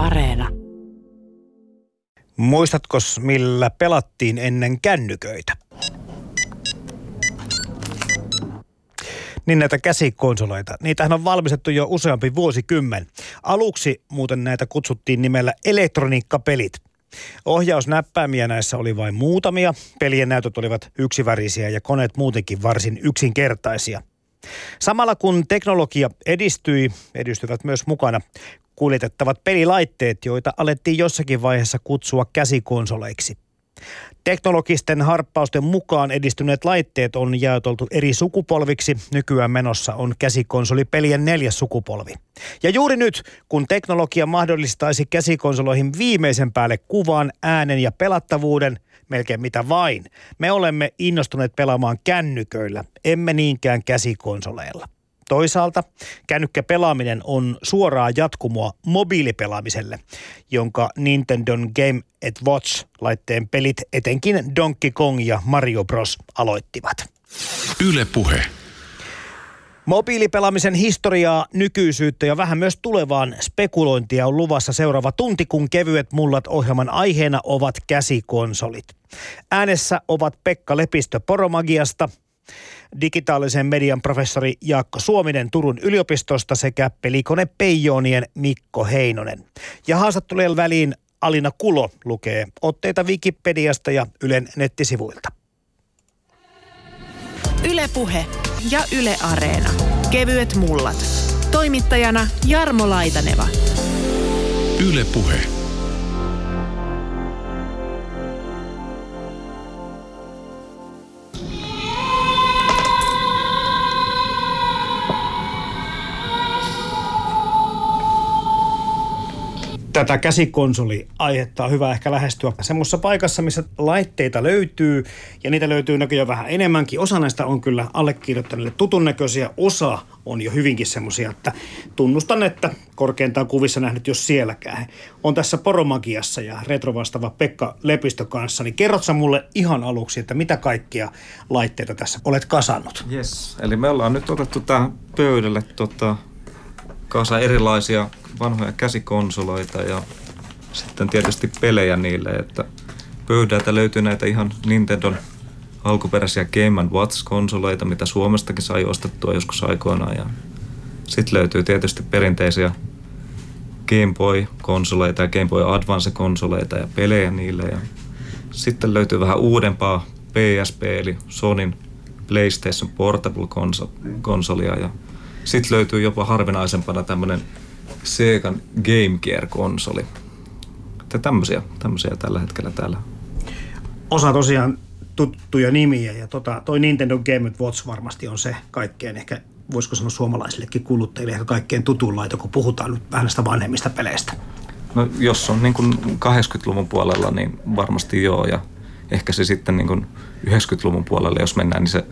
Areena. Muistatko, millä pelattiin ennen kännyköitä? Niin näitä käsikonsoleita. Niitähän on valmistettu jo useampi vuosikymmen. Aluksi muuten näitä kutsuttiin nimellä elektroniikkapelit. Ohjausnäppäimiä näissä oli vain muutamia. Pelien näytöt olivat yksivärisiä ja koneet muutenkin varsin yksinkertaisia. Samalla kun teknologia edistyi, edistyvät myös mukana kuljetettavat pelilaitteet, joita alettiin jossakin vaiheessa kutsua käsikonsoleiksi. Teknologisten harppausten mukaan edistyneet laitteet on jaoteltu eri sukupolviksi. Nykyään menossa on käsikonsolipelien neljäs sukupolvi. Ja juuri nyt, kun teknologia mahdollistaisi käsikonsoloihin viimeisen päälle kuvan, äänen ja pelattavuuden, melkein mitä vain, me olemme innostuneet pelaamaan kännyköillä, emme niinkään käsikonsoleilla. Toisaalta kännykkäpelaaminen on suoraa jatkumoa mobiilipelaamiselle, jonka Nintendon Game Watch laitteen pelit etenkin Donkey Kong ja Mario Bros. aloittivat. Yle Puhe. Mobiilipelaamisen historiaa, nykyisyyttä ja vähän myös tulevaan spekulointia on luvassa seuraava tunti, kun kevyet mullat ohjelman aiheena ovat käsikonsolit. Äänessä ovat Pekka Lepistö Poromagiasta, digitaalisen median professori Jaakko Suominen Turun yliopistosta sekä pelikone Peijonien Mikko Heinonen. Ja haastattelujen väliin Alina Kulo lukee otteita Wikipediasta ja Ylen nettisivuilta. Ylepuhe ja Yle Areena. Kevyet mullat. Toimittajana Jarmo Laitaneva. Yle tätä käsikonsoli-aihetta on hyvä ehkä lähestyä semmoisessa paikassa, missä laitteita löytyy ja niitä löytyy näköjään vähän enemmänkin. Osa näistä on kyllä allekirjoittaneille tutun näköisiä, osa on jo hyvinkin semmoisia, että tunnustan, että korkeintaan kuvissa nähnyt jos sielläkään. On tässä Poromagiassa ja retrovastava Pekka Lepistö kanssa, niin kerrot sä mulle ihan aluksi, että mitä kaikkia laitteita tässä olet kasannut? Yes, eli me ollaan nyt otettu tähän pöydälle tota, kasa erilaisia vanhoja käsikonsoloita ja sitten tietysti pelejä niille, että pöydältä löytyy näitä ihan Nintendon alkuperäisiä Game Watch-konsoleita, mitä Suomestakin sai ostettua joskus aikoinaan. Ja sitten löytyy tietysti perinteisiä Game Boy-konsoleita ja Game Boy Advance-konsoleita ja pelejä niille. Ja sitten löytyy vähän uudempaa PSP eli Sonin PlayStation Portable-konsolia ja sitten löytyy jopa harvinaisempana tämmöinen Segan Game Gear-konsoli. Että tämmöisiä, tämmöisiä tällä hetkellä täällä. Osa tosiaan tuttuja nimiä ja tota, toi Nintendo Game Watch varmasti on se kaikkein ehkä voisiko sanoa suomalaisillekin kuluttajille ehkä kaikkein tutun laito, kun puhutaan nyt vähän näistä vanhemmista peleistä. No jos on niin kuin 80-luvun puolella, niin varmasti joo ja ehkä se sitten niin kuin 90-luvun puolella, jos mennään, niin se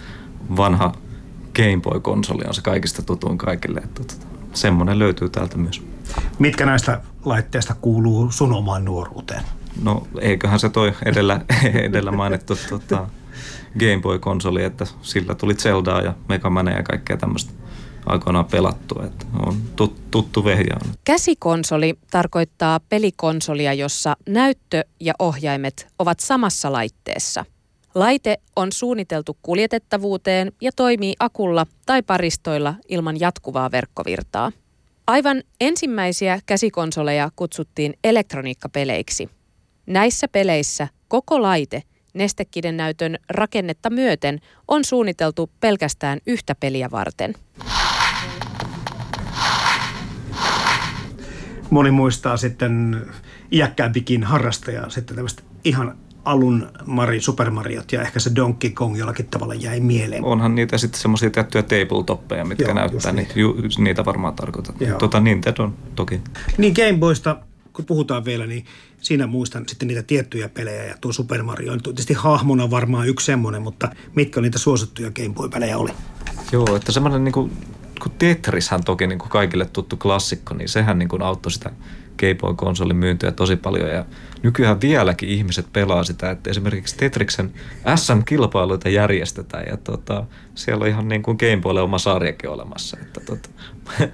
vanha Game Boy-konsoli on se kaikista tutuin kaikille. Että, tota, semmoinen löytyy täältä myös. Mitkä näistä laitteista kuuluu sun omaan nuoruuteen? No eiköhän se toi edellä, edellä mainittu tota, Game Boy-konsoli, että sillä tuli Zeldaa ja Mega Mania ja kaikkea tämmöistä aikoinaan pelattua. Että on tut, tuttu vehjä. Käsikonsoli tarkoittaa pelikonsolia, jossa näyttö ja ohjaimet ovat samassa laitteessa. Laite on suunniteltu kuljetettavuuteen ja toimii akulla tai paristoilla ilman jatkuvaa verkkovirtaa. Aivan ensimmäisiä käsikonsoleja kutsuttiin elektroniikkapeleiksi. Näissä peleissä koko laite nestekiden näytön rakennetta myöten on suunniteltu pelkästään yhtä peliä varten. Moni muistaa sitten iäkkäämpikin harrastaja sitten tämmöistä ihan alun Mari, Super Mariot ja ehkä se Donkey Kong jollakin tavalla jäi mieleen. Onhan niitä sitten semmoisia tiettyjä tabletoppeja, mitkä Joo, näyttää, niin ju, niitä varmaan tarkoitat. Tota Nintendo toki. Niin Game Boysta, kun puhutaan vielä, niin siinä muistan sitten niitä tiettyjä pelejä ja tuo Super Mario on tietysti hahmona varmaan yksi semmoinen, mutta mitkä niitä suosittuja Game Boy-pelejä oli? Joo, että semmoinen niin kuin, kun Tetrishän toki niin kuin kaikille tuttu klassikko, niin sehän niin kuin auttoi sitä Game Boy-konsolin myyntiä tosi paljon ja nykyään vieläkin ihmiset pelaa sitä, että esimerkiksi Tetriksen SM-kilpailuita järjestetään ja tota, siellä on ihan niin kuin Game Boylle oma sarjakin olemassa, että tota,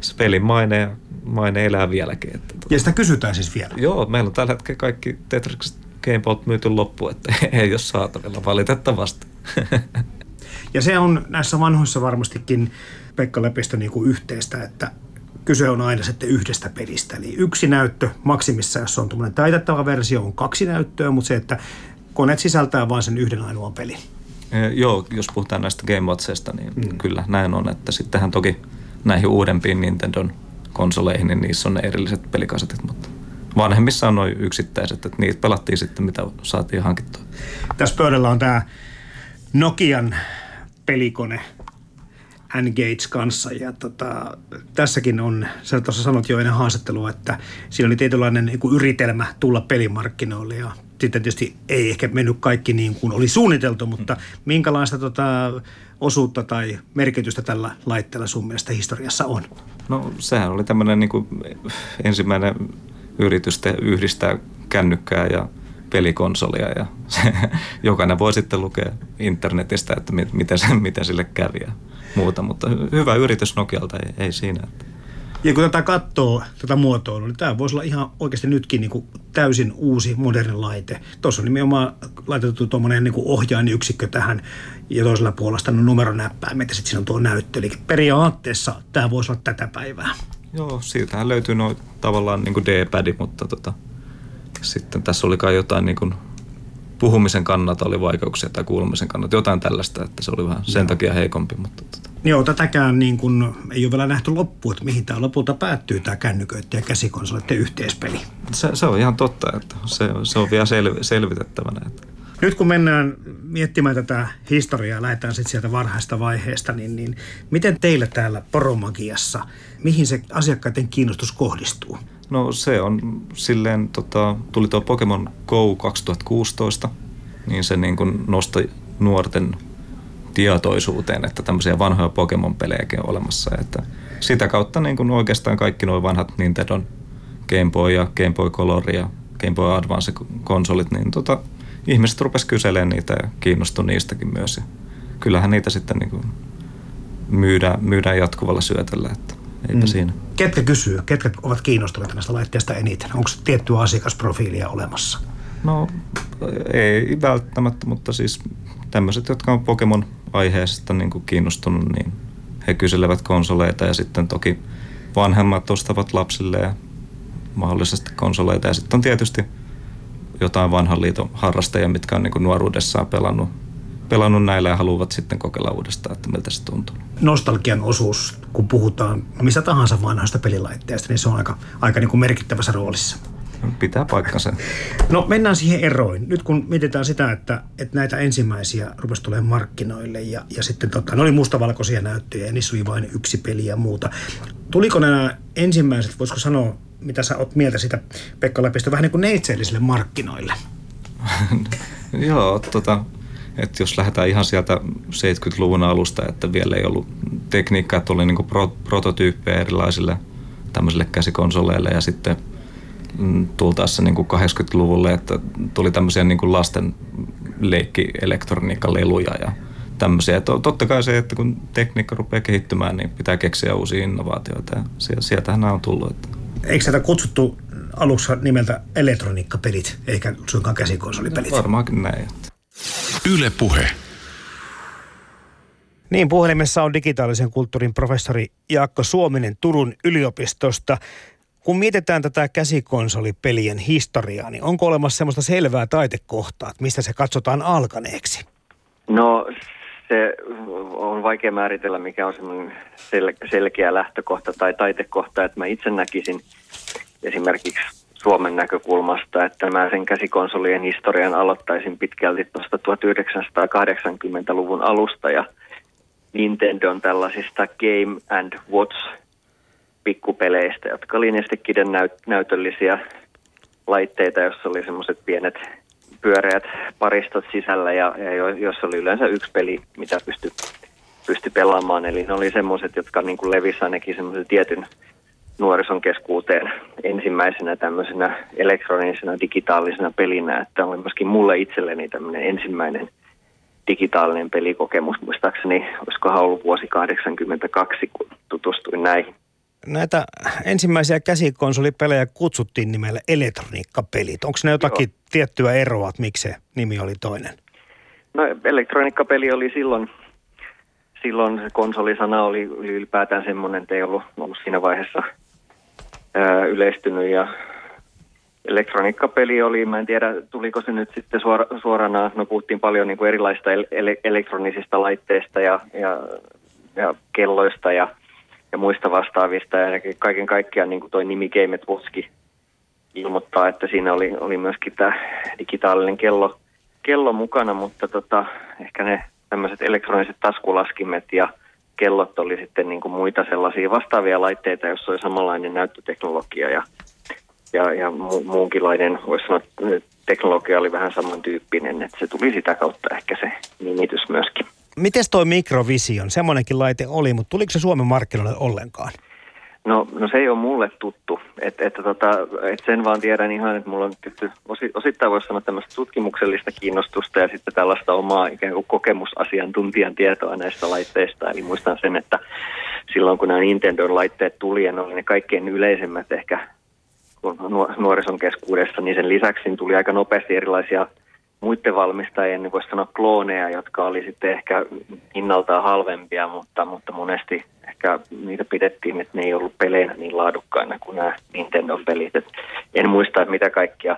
se pelin maine maine elää vieläkin. Että, ja sitä kysytään siis vielä? Joo, meillä on tällä hetkellä kaikki Tetris Gamebot myyty loppu, että ei ole saatavilla valitettavasti. ja se on näissä vanhoissa varmastikin Pekka Lepistö niin kuin yhteistä, että kyse on aina sitten yhdestä pelistä. Eli yksi näyttö maksimissa, jos on tuommoinen taitettava versio, on kaksi näyttöä, mutta se, että koneet sisältää vain sen yhden ainoan pelin. E, joo, jos puhutaan näistä Game Watchista, niin mm. kyllä näin on. Että sittenhän toki näihin uudempiin Nintendon konsoleihin, niin niissä on ne erilliset pelikasetit, mutta vanhemmissa on noin yksittäiset, että niitä pelattiin sitten, mitä saatiin hankittua. Tässä pöydällä on tämä Nokian pelikone Engage kanssa. Ja tota, tässäkin on, sä tuossa sanot jo ennen haastattelua, että siinä oli tietynlainen niin kuin yritelmä tulla pelimarkkinoille ja sitten tietysti ei ehkä mennyt kaikki niin kuin oli suunniteltu, mutta minkälaista tota, osuutta tai merkitystä tällä laitteella sun mielestä historiassa on? No sehän oli tämmöinen niin ensimmäinen yritys yhdistää kännykkää ja pelikonsolia ja se, jokainen voi sitten lukea internetistä, että miten, se, miten sille kävi ja muuta, mutta hyvä yritys Nokialta, ei, ei siinä. Että. Ja kun tätä katsoo, tätä muotoilua, niin tämä voisi olla ihan oikeasti nytkin niin kuin täysin uusi, moderni laite. Tuossa on nimenomaan laitettu tuommoinen niin ohjainyksikkö tähän ja toisella puolella on numeronäppäimet ja sitten siinä on tuo näyttö. Eli periaatteessa tämä voisi olla tätä päivää. Joo, siitähän löytyy noin tavallaan niin kuin D-padi, mutta tota, sitten tässä oli kai jotain niin kuin puhumisen kannalta oli vaikeuksia tai kuulumisen kannalta, jotain tällaista, että se oli vähän sen Joo. takia heikompi. Mutta tota. Joo, tätäkään niin kuin, ei ole vielä nähty loppuun, että mihin tämä lopulta päättyy tämä kännyköiden ja käsikonsolitten yhteispeli. Se, se on ihan totta, että se, se on vielä sel, selvitettävänä. Että. Nyt kun mennään miettimään tätä historiaa, lähdetään sitten sieltä varhaista vaiheesta, niin, niin miten teillä täällä Poromagiassa, mihin se asiakkaiden kiinnostus kohdistuu? No se on silleen, tota, tuli tuo Pokemon Go 2016, niin se niin kuin nosti nuorten tietoisuuteen, että tämmöisiä vanhoja Pokemon-pelejäkin on olemassa. Että sitä kautta niin kuin oikeastaan kaikki nuo vanhat Nintendo Game Boy ja Game Boy Color ja Game Boy Advance-konsolit, niin tota, ihmiset rupesivat kyselemään niitä ja kiinnostui niistäkin myös. Ja kyllähän niitä sitten niin kuin myydään, myydään jatkuvalla syötöllä. Että eipä mm. siinä. Ketkä kysyy, ketkä ovat kiinnostuneita näistä laitteista eniten? Onko tiettyä asiakasprofiilia olemassa? No ei välttämättä, mutta siis tämmöiset, jotka on Pokemon-aiheesta niin kuin kiinnostunut, niin he kyselevät konsoleita ja sitten toki vanhemmat ostavat lapsille ja mahdollisesti konsoleita. Ja sitten on tietysti jotain vanhan liiton harrastajia, mitkä on niin kuin nuoruudessaan pelannut pelannut näillä ja haluavat sitten kokeilla uudestaan, että miltä se tuntuu. Nostalgian osuus, kun puhutaan mistä tahansa vanhasta pelilaitteesta, niin se on aika, aika niin kuin merkittävässä roolissa. Pitää paikkansa. No mennään siihen eroin. Nyt kun mietitään sitä, että, että näitä ensimmäisiä rupesi tulemaan markkinoille ja, ja sitten tota, ne oli mustavalkoisia näyttöjä ja niissä oli vain yksi peli ja muuta. Tuliko nämä ensimmäiset, voisiko sanoa, mitä sä oot mieltä sitä Pekka Lepistö, vähän niin kuin neitseellisille markkinoille? Joo, tota, että jos lähdetään ihan sieltä 70-luvun alusta, että vielä ei ollut tekniikkaa, että oli niin pro, prototyyppejä erilaisille tämmöisille käsikonsoleille ja sitten mm, tultaessa niin 80-luvulle, että tuli tämmöisiä niin lasten leikki-elektroniikkaleluja ja tämmöisiä. Että totta kai se, että kun tekniikka rupeaa kehittymään, niin pitää keksiä uusia innovaatioita ja sieltähän nämä on tullut. Että. Eikö tätä kutsuttu alussa nimeltä elektroniikkapelit, eikä suinkaan käsikonsolipelit? No, varmaankin näin. Yle Puhe. Niin, puhelimessa on digitaalisen kulttuurin professori Jaakko Suominen Turun yliopistosta. Kun mietitään tätä käsikonsolipelien historiaa, niin onko olemassa semmoista selvää taitekohtaa, että mistä se katsotaan alkaneeksi? No se on vaikea määritellä, mikä on semmoinen sel- selkeä lähtökohta tai taitekohta, että mä itse näkisin esimerkiksi Suomen näkökulmasta, että mä sen käsikonsolien historian aloittaisin pitkälti tuosta 1980-luvun alusta ja Nintendon tällaisista Game and Watch pikkupeleistä, jotka oli nestekiden näyt- näytöllisiä laitteita, jossa oli semmoiset pienet pyöreät paristot sisällä ja, ja jossa oli yleensä yksi peli, mitä pystyi pysty pelaamaan. Eli ne oli semmoiset, jotka niin kuin levisi ainakin semmoisen tietyn nuorison keskuuteen ensimmäisenä tämmöisenä elektronisena digitaalisena pelinä, että oli myöskin mulle itselleni tämmöinen ensimmäinen digitaalinen pelikokemus. Muistaakseni, olisikohan ollut vuosi 82, kun tutustuin näihin. näitä ensimmäisiä käsikonsolipelejä kutsuttiin nimellä elektroniikkapelit. Onko ne jotakin Joo. tiettyä eroa, että miksi se nimi oli toinen? No elektroniikkapeli oli silloin, silloin se konsolisana oli ylipäätään semmoinen, että ei ollut, ollut siinä vaiheessa yleistynyt ja elektroniikkapeli oli, mä en tiedä tuliko se nyt sitten suora, suorana, no puhuttiin paljon niin kuin erilaisista ele- elektronisista laitteista ja, ja, ja kelloista ja, ja muista vastaavista. Ja kaiken kaikkiaan niin kuin toi nimi Game Watchki ilmoittaa, että siinä oli, oli myöskin tämä digitaalinen kello, kello mukana, mutta tota, ehkä ne tämmöiset elektroniset taskulaskimet ja kellot oli sitten niin kuin muita sellaisia vastaavia laitteita, joissa oli samanlainen näyttöteknologia ja ja, ja mu- muunkinlainen, voisi sanoa, teknologia oli vähän samantyyppinen, että se tuli sitä kautta ehkä se nimitys myöskin. Miten toi Mikrovision, semmoinenkin laite oli, mutta tuliko se Suomen markkinoille ollenkaan? No, no se ei ole mulle tuttu. Et, että tota, et sen vaan tiedän ihan, että mulla on tietty, osi, osittain voisi sanoa tämmöistä tutkimuksellista kiinnostusta ja sitten tällaista omaa ikään kuin kokemusasiantuntijan tietoa näistä laitteista. Eli muistan sen, että silloin kun nämä Nintendo laitteet tuli ja ne oli ne kaikkein yleisemmät ehkä nuorison keskuudessa, niin sen lisäksi tuli aika nopeasti erilaisia muiden valmistajien, niin voisi sanoa klooneja, jotka oli sitten ehkä hinnaltaan halvempia, mutta, mutta monesti ehkä niitä pidettiin, että ne ei ollut peleinä niin laadukkaina kuin nämä Nintendo-pelit. Et en muista, että mitä kaikkia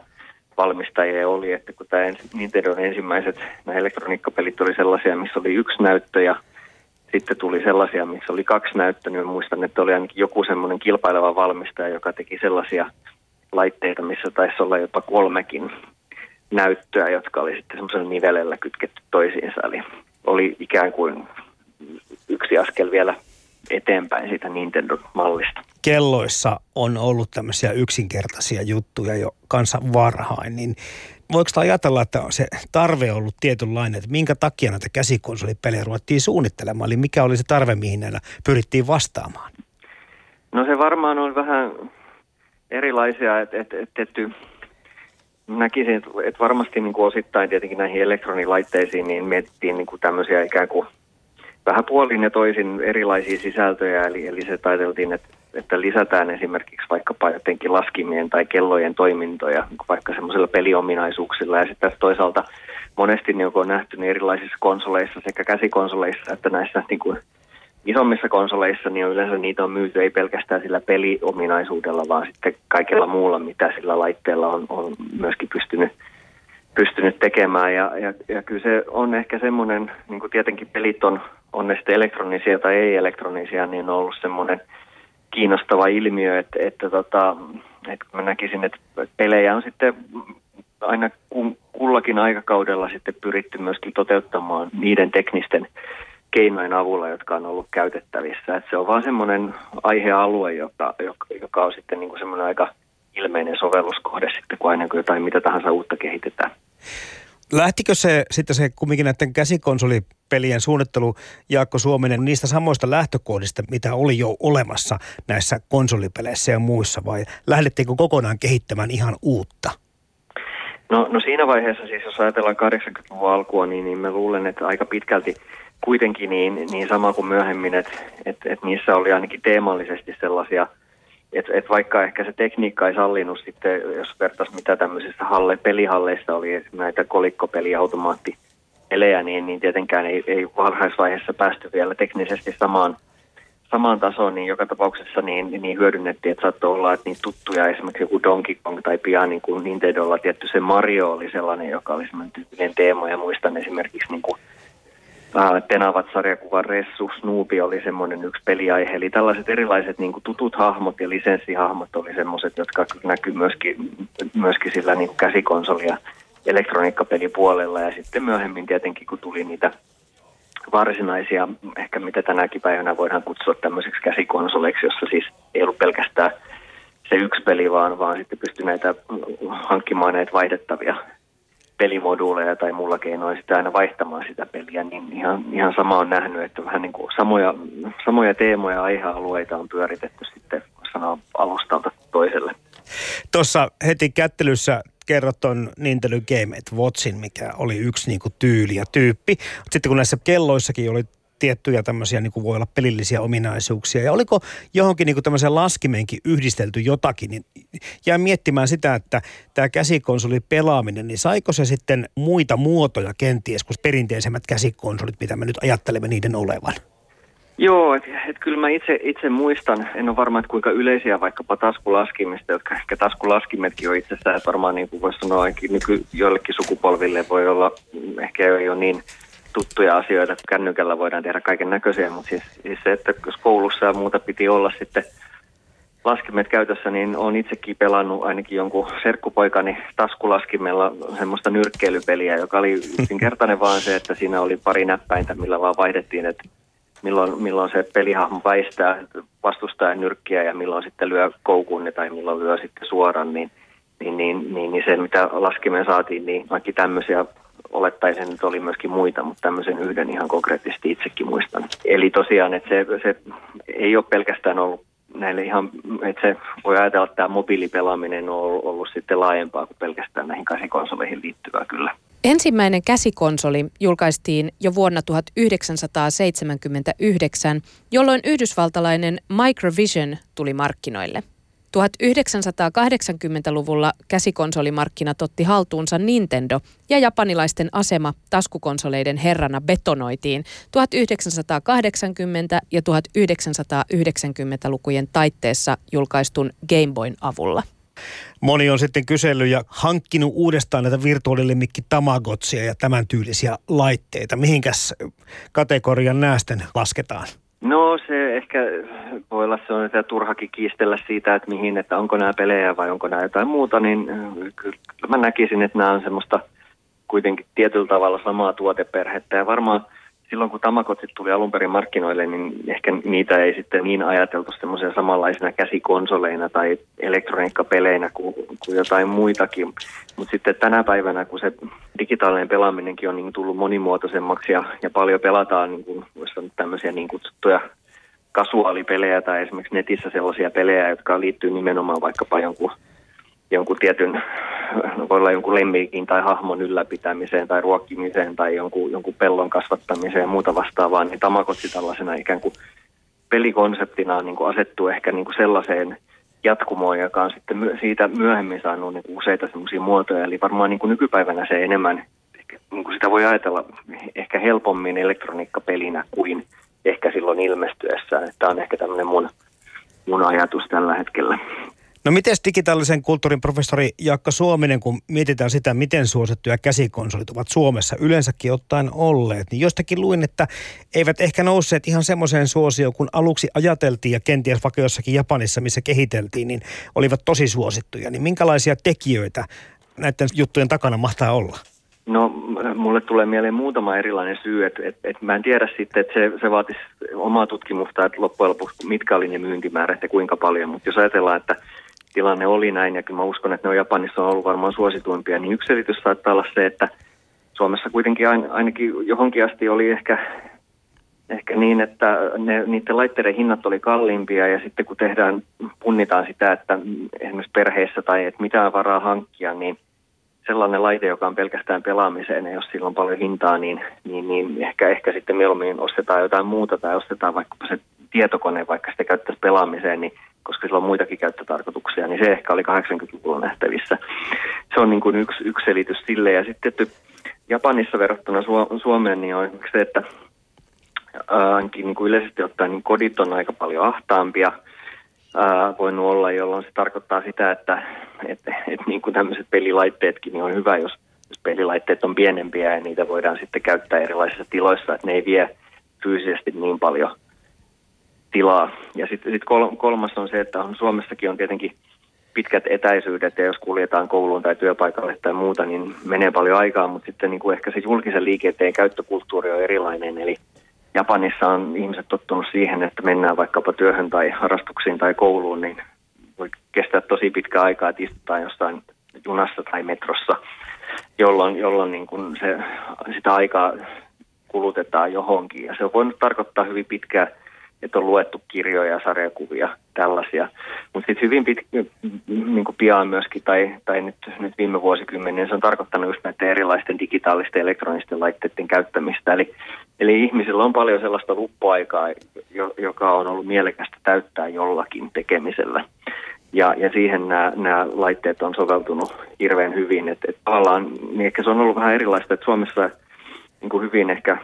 valmistajia oli, että kun tämä Nintendo ensimmäiset nämä elektroniikkapelit oli sellaisia, missä oli yksi näyttö ja sitten tuli sellaisia, missä oli kaksi näyttöä, niin muistan, että oli ainakin joku semmoinen kilpaileva valmistaja, joka teki sellaisia laitteita, missä taisi olla jopa kolmekin näyttöä, jotka oli sitten semmoisella nivelellä kytketty toisiinsa. Eli oli ikään kuin yksi askel vielä eteenpäin siitä Nintendo-mallista. Kelloissa on ollut tämmöisiä yksinkertaisia juttuja jo kanssa varhain, niin voiko ajatella, että se tarve on ollut tietynlainen, että minkä takia näitä käsikonsolipelejä ruvettiin suunnittelemaan, eli mikä oli se tarve, mihin näillä pyrittiin vastaamaan? No se varmaan on vähän erilaisia, että et, et, et, näkisin, että varmasti niin kuin osittain tietenkin näihin elektronilaitteisiin niin mietittiin niin kuin tämmöisiä ikään kuin vähän puolin ja toisin erilaisia sisältöjä, eli, eli se taiteltiin, että, että lisätään esimerkiksi vaikkapa jotenkin laskimien tai kellojen toimintoja, vaikka semmoisilla peliominaisuuksilla, ja sitten toisaalta monesti niin on nähty niin erilaisissa konsoleissa sekä käsikonsoleissa että näissä niin kuin isommissa konsoleissa niin yleensä niitä on myyty ei pelkästään sillä peliominaisuudella, vaan sitten kaikella muulla, mitä sillä laitteella on, on myöskin pystynyt, pystynyt tekemään. Ja, ja, ja kyllä se on ehkä semmoinen, niin kuin tietenkin pelit on, on ne sitten elektronisia tai ei-elektronisia, niin on ollut semmoinen kiinnostava ilmiö, että, että, tota, että mä näkisin, että pelejä on sitten aina kullakin aikakaudella sitten pyritty myöskin toteuttamaan niiden teknisten keinojen avulla, jotka on ollut käytettävissä. Et se on vaan semmoinen aihealue, joka, joka on sitten niin kuin semmoinen aika ilmeinen sovelluskohde sitten, kun aina kun jotain mitä tahansa uutta kehitetään. Lähtikö se sitten se kumminkin näiden käsikonsolipelien suunnittelu Jaakko Suominen niistä samoista lähtökohdista, mitä oli jo olemassa näissä konsolipeleissä ja muissa vai lähdettiinkö kokonaan kehittämään ihan uutta? No, no siinä vaiheessa siis, jos ajatellaan 80-luvun alkua, niin, niin mä luulen, että aika pitkälti kuitenkin niin, niin sama kuin myöhemmin, että et, et niissä oli ainakin teemallisesti sellaisia, että et vaikka ehkä se tekniikka ei sallinut sitten, jos vertaisi mitä tämmöisissä halle, pelihalleissa oli näitä kolikkopeliautomaatti pelejä, niin, niin tietenkään ei, ei varhaisvaiheessa päästy vielä teknisesti samaan, samaan tasoon, niin joka tapauksessa niin, niin hyödynnettiin, että saattoi olla, että niin tuttuja esimerkiksi joku Donkey Kong tai pian niin kuin Nintendolla tietty se Mario oli sellainen, joka oli semmoinen tyyppinen teema ja muistan esimerkiksi niin kuin Tenavat sarjakuvan Ressu, Snoopy oli semmoinen yksi peliaihe. Eli tällaiset erilaiset niin kuin tutut hahmot ja lisenssihahmot oli semmoiset, jotka näkyy myöskin, myöskin sillä niin kuin käsikonsoli- ja elektroniikkapelipuolella. Ja sitten myöhemmin tietenkin, kun tuli niitä varsinaisia, ehkä mitä tänäkin päivänä voidaan kutsua tämmöiseksi käsikonsoleiksi, jossa siis ei ollut pelkästään se yksi peli, vaan, vaan sitten pystyi näitä hankkimaan näitä vaihdettavia pelimoduuleja tai mulla keinoin sitä aina vaihtamaan sitä peliä, niin ihan, ihan sama on nähnyt, että vähän niin kuin samoja, samoja teemoja ja aihealueita on pyöritetty sitten sanoa alustalta toiselle. Tuossa heti kättelyssä kerrot ton Nintendo Game Watchin, mikä oli yksi niin kuin tyyli ja tyyppi. Sitten kun näissä kelloissakin oli tiettyjä tämmöisiä niin kuin voi olla pelillisiä ominaisuuksia. Ja oliko johonkin niin kuin tämmöiseen laskimeenkin yhdistelty jotakin, niin jäin miettimään sitä, että tämä käsikonsoli pelaaminen, niin saiko se sitten muita muotoja kenties kuin perinteisemmät käsikonsolit, mitä me nyt ajattelemme niiden olevan? Joo, että et kyllä mä itse, itse muistan, en ole varma, että kuinka yleisiä vaikkapa taskulaskimista, jotka ehkä taskulaskimetkin on itsessään, että varmaan niin kuin voisi sanoa nyky, joillekin sukupolville voi olla, ehkä ei ole niin tuttuja asioita, kännykällä voidaan tehdä kaiken näköisiä, mutta siis, siis se, että jos koulussa ja muuta piti olla sitten laskimet käytössä, niin olen itsekin pelannut ainakin jonkun serkkupoikani taskulaskimella semmoista nyrkkeilypeliä, joka oli yksinkertainen vaan se, että siinä oli pari näppäintä, millä vaan vaihdettiin, että milloin, milloin se pelihahmo väistää vastustajan nyrkkiä ja milloin sitten lyö koukun tai milloin lyö sitten suoran, niin, niin, niin, niin, niin se mitä laskimeen saatiin, niin kaikki tämmöisiä olettaisin, että oli myöskin muita, mutta tämmöisen yhden ihan konkreettisesti itsekin muistan. Eli tosiaan, että se, se ei ole pelkästään ollut näille ihan, että se voi ajatella, että tämä mobiilipelaaminen on ollut, ollut sitten laajempaa kuin pelkästään näihin käsikonsoleihin liittyvää kyllä. Ensimmäinen käsikonsoli julkaistiin jo vuonna 1979, jolloin yhdysvaltalainen Microvision tuli markkinoille. 1980-luvulla käsikonsolimarkkinat otti haltuunsa Nintendo ja japanilaisten asema taskukonsoleiden herrana betonoitiin 1980- ja 1990-lukujen taitteessa julkaistun Game Boyn avulla. Moni on sitten kysellyt ja hankkinut uudestaan näitä virtuaalilemmikki Tamagotsia ja tämän tyylisiä laitteita. Mihinkäs kategorian näästen lasketaan? No se ehkä voi olla se on että turhakin kiistellä siitä, että mihin, että onko nämä pelejä vai onko nämä jotain muuta, niin kyllä mä näkisin, että nämä on semmoista kuitenkin tietyllä tavalla samaa tuoteperhettä. Ja varmaan – silloin kun Tamakotsit tuli alun perin markkinoille, niin ehkä niitä ei sitten niin ajateltu semmoisia samanlaisina käsikonsoleina tai elektroniikkapeleinä kuin, kuin jotain muitakin. Mutta sitten tänä päivänä, kun se digitaalinen pelaaminenkin on niin tullut monimuotoisemmaksi ja, ja paljon pelataan niin kuin, tämmöisiä niin kutsuttuja kasuaalipelejä tai esimerkiksi netissä sellaisia pelejä, jotka liittyy nimenomaan vaikkapa jonkun jonkun tietyn, voi olla jonkun lemmikin tai hahmon ylläpitämiseen tai ruokkimiseen tai jonkun, jonkun pellon kasvattamiseen ja muuta vastaavaa, niin Tamagotchi tällaisena ikään kuin pelikonseptina niin kuin asettuu ehkä niin kuin sellaiseen jatkumoon, joka on sitten siitä myöhemmin saanut niin kuin useita semmoisia muotoja. Eli varmaan niin kuin nykypäivänä se enemmän, niin kuin sitä voi ajatella ehkä helpommin elektroniikkapelinä kuin ehkä silloin ilmestyessään. Tämä on ehkä tämmöinen mun, mun ajatus tällä hetkellä. No miten digitaalisen kulttuurin professori Jaakka Suominen, kun mietitään sitä, miten suosittuja käsikonsolit ovat Suomessa yleensäkin ottaen olleet, niin jostakin luin, että eivät ehkä nousseet ihan semmoiseen suosioon, kun aluksi ajateltiin ja kenties vaikka jossakin Japanissa, missä kehiteltiin, niin olivat tosi suosittuja. Niin minkälaisia tekijöitä näiden juttujen takana mahtaa olla? No mulle tulee mieleen muutama erilainen syy, että et, et mä en tiedä sitten, että se, se vaatisi omaa tutkimusta, että loppujen lopuksi mitkä oli ne myyntimäärät ja kuinka paljon, mutta jos ajatellaan, että tilanne oli näin, ja kyllä mä uskon, että ne on Japanissa on ollut varmaan suosituimpia, niin yksi selitys saattaa olla se, että Suomessa kuitenkin ainakin johonkin asti oli ehkä, ehkä niin, että ne, niiden laitteiden hinnat oli kalliimpia, ja sitten kun tehdään, punnitaan sitä, että esimerkiksi perheessä tai että mitä varaa hankkia, niin sellainen laite, joka on pelkästään pelaamiseen, ja jos sillä on paljon hintaa, niin, niin, niin ehkä, ehkä sitten mieluummin ostetaan jotain muuta tai ostetaan vaikka se tietokone, vaikka sitä käyttäisi pelaamiseen, niin koska sillä on muitakin käyttötarkoituksia, niin se ehkä oli 80-luvulla nähtävissä. Se on niin kuin yksi, yksi selitys sille. Ja sitten että Japanissa verrattuna Suomeen niin on se, että ainakin niin kuin yleisesti ottaen niin kodit on aika paljon ahtaampia ää, voinut olla, jolloin se tarkoittaa sitä, että et, et niin kuin tämmöiset pelilaitteetkin niin on hyvä, jos, jos pelilaitteet on pienempiä ja niitä voidaan sitten käyttää erilaisissa tiloissa, että ne ei vie fyysisesti niin paljon – tilaa. Ja sitten sit kolmas on se, että on, Suomessakin on tietenkin pitkät etäisyydet ja jos kuljetaan kouluun tai työpaikalle tai muuta, niin menee paljon aikaa, mutta sitten niin kuin ehkä se julkisen liikenteen käyttökulttuuri on erilainen. Eli Japanissa on ihmiset tottunut siihen, että mennään vaikkapa työhön tai harrastuksiin tai kouluun, niin voi kestää tosi pitkä aikaa, että istutaan jostain junassa tai metrossa, jolloin, jolloin niin kuin se, sitä aikaa kulutetaan johonkin. Ja se on voinut tarkoittaa hyvin pitkää että on luettu kirjoja, sarjakuvia, tällaisia. Mutta sitten hyvin pit, niin kuin pian myöskin, tai, tai nyt, nyt viime vuosikymmenen, se on tarkoittanut just näiden erilaisten digitaalisten elektronisten laitteiden käyttämistä. Eli Eli ihmisillä on paljon sellaista luppuaikaa, joka on ollut mielekästä täyttää jollakin tekemisellä. Ja, ja siihen nämä, nämä laitteet on soveltunut hirveän hyvin. Että et niin ehkä se on ollut vähän erilaista, että Suomessa niin kuin hyvin ehkä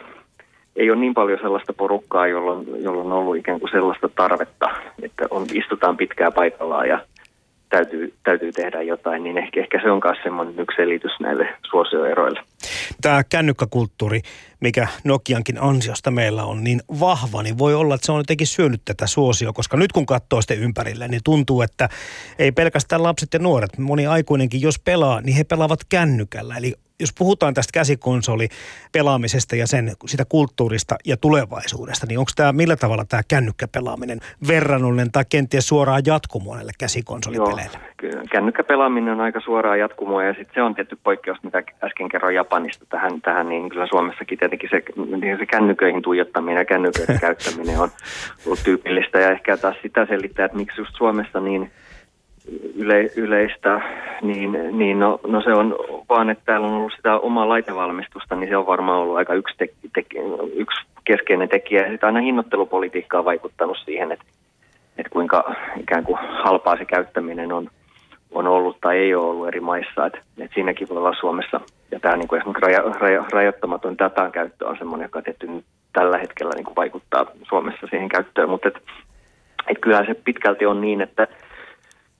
ei ole niin paljon sellaista porukkaa, jolloin, jolloin on ollut ikään kuin sellaista tarvetta, että on, istutaan pitkään paikallaan ja täytyy, täytyy tehdä jotain, niin ehkä, ehkä se on myös semmoinen yksi selitys näille suosioeroille. Tämä kännykkäkulttuuri, mikä Nokiankin ansiosta meillä on niin vahva, niin voi olla, että se on jotenkin syönyt tätä suosioa, koska nyt kun katsoo sitten ympärille, niin tuntuu, että ei pelkästään lapset ja nuoret, moni aikuinenkin jos pelaa, niin he pelaavat kännykällä. Eli jos puhutaan tästä käsikonsolipelaamisesta ja sen, sitä kulttuurista ja tulevaisuudesta, niin onko tämä millä tavalla tämä kännykkäpelaaminen verrannollinen tai kenties suoraan jatkumoa näille käsikonsolipeleille? Joo, kännykkäpelaaminen on aika suoraan jatkumoa ja sitten se on tietty poikkeus, mitä äsken kerroin Japanista tähän, tähän niin kyllä Suomessakin tietenkin se, niin se kännyköihin tuijottaminen ja kännyköiden käyttäminen on ollut tyypillistä ja ehkä taas sitä selittää, että miksi just Suomessa niin yle, yleistä, niin, niin no, no, se on vaan, että täällä on ollut sitä omaa laitevalmistusta, niin se on varmaan ollut aika yksi, te, te, yksi keskeinen tekijä. Ja aina hinnoittelupolitiikka on vaikuttanut siihen, että, että kuinka ikään kuin halpaa se käyttäminen on, on ollut tai ei ole ollut eri maissa. Että, että siinäkin voi olla Suomessa, ja tämä niin kuin esimerkiksi raja, raja, rajoittamaton datan käyttö on semmoinen, joka tietty nyt tällä hetkellä niin kuin vaikuttaa Suomessa siihen käyttöön, mutta että, että kyllähän se pitkälti on niin, että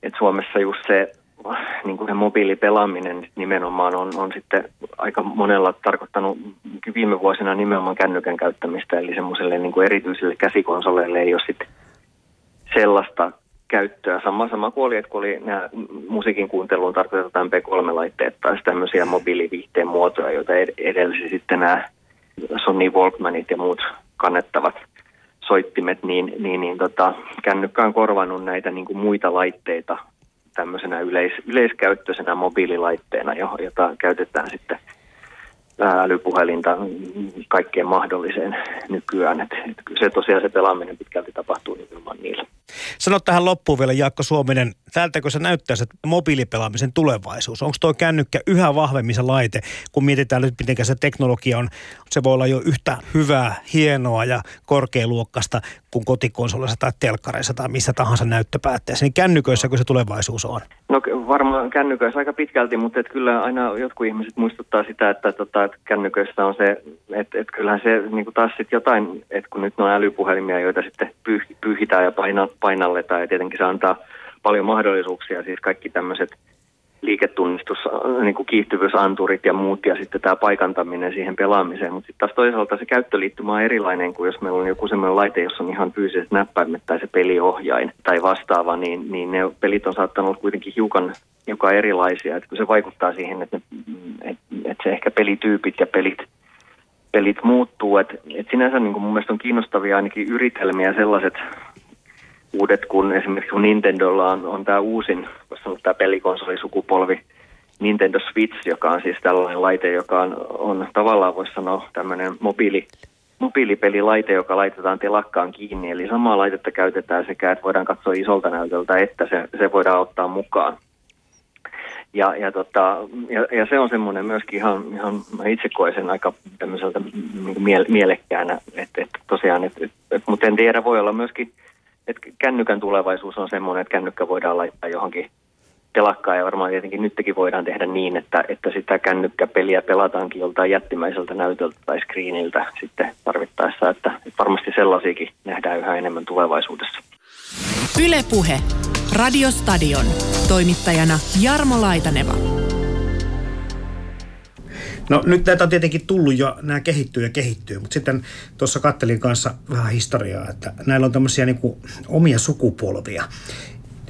et Suomessa just se, niin kuin se mobiilipelaaminen nimenomaan on, on sitten aika monella tarkoittanut viime vuosina nimenomaan kännykän käyttämistä, eli semmoiselle niin kuin erityisille käsikonsoleille ei ole sitten sellaista käyttöä. Sama, sama kuin oli, että kun oli nämä musiikin kuunteluun tarkoitetaan MP3-laitteet tai tämmöisiä mobiiliviihteen muotoja, joita edelsi sitten nämä Sony Walkmanit ja muut kannettavat soittimet, niin, niin, niin tota, kännykkä on korvannut näitä niin kuin muita laitteita tämmöisenä yleis, yleiskäyttöisenä mobiililaitteena, jota käytetään sitten älypuhelinta kaikkeen mahdolliseen nykyään. Et, et se tosiaan se pelaaminen pitkälti tapahtuu nimenomaan niillä. Sano tähän loppuun vielä Jaakko Suominen, täältäkö se näyttää se mobiilipelaamisen tulevaisuus? Onko tuo kännykkä yhä vahvemmin se laite, kun mietitään nyt miten se teknologia on, se voi olla jo yhtä hyvää, hienoa ja korkealuokkasta kuin kotikonsolissa tai telkkareissa tai missä tahansa näyttöpäätteessä, niin kännyköissäkö se tulevaisuus on? No varmaan kännyköissä aika pitkälti, mutta et kyllä aina jotkut ihmiset muistuttaa sitä, että, tota, että kännyköissä on se, että, että kyllähän se niin taas sitten jotain, että kun nyt on älypuhelimia, joita sitten pyh, pyhitään ja paina, painalletaan ja tietenkin se antaa paljon mahdollisuuksia, siis kaikki tämmöiset liiketunnistus, niin kuin kiihtyvyysanturit ja muut ja sitten tämä paikantaminen siihen pelaamiseen. Mutta sitten taas toisaalta se käyttöliittymä on erilainen kuin jos meillä on joku sellainen laite, jossa on ihan fyysiset näppäimet tai se peliohjain tai vastaava, niin, niin ne pelit on saattanut olla kuitenkin hiukan, hiukan erilaisia. Että kun se vaikuttaa siihen, että, ne, et, et se ehkä pelityypit ja pelit pelit muuttuu. Et, et sinänsä niin kuin mun mielestä on kiinnostavia ainakin yritelmiä sellaiset uudet, kun esimerkiksi kun Nintendolla on, on tämä uusin, koska on tämä pelikosolisukupolvi, Nintendo Switch, joka on siis tällainen laite, joka on, on tavallaan voisi sanoa tämmöinen mobiili, mobiilipelilaite, joka laitetaan telakkaan kiinni. Eli samaa laitetta käytetään sekä, että voidaan katsoa isolta näytöltä, että se, se voidaan ottaa mukaan. Ja, ja, tota, ja, ja se on semmoinen myöskin ihan, ihan mä itse koen sen aika tämmöiseltä niin miele, mielekkäänä, että, että tosiaan, että, että, mutta en tiedä, voi olla myöskin että kännykän tulevaisuus on semmoinen, että kännykkä voidaan laittaa johonkin telakkaan ja varmaan tietenkin nytkin voidaan tehdä niin, että, että sitä kännykkäpeliä pelataankin joltain jättimäiseltä näytöltä tai screeniltä sitten tarvittaessa, että, että varmasti sellaisiakin nähdään yhä enemmän tulevaisuudessa. Ylepuhe. Radiostadion. Toimittajana Jarmo Laitaneva. No nyt näitä on tietenkin tullut jo, nämä kehittyy ja kehittyy, mutta sitten tuossa kattelin kanssa vähän historiaa, että näillä on tämmöisiä niin kuin omia sukupolvia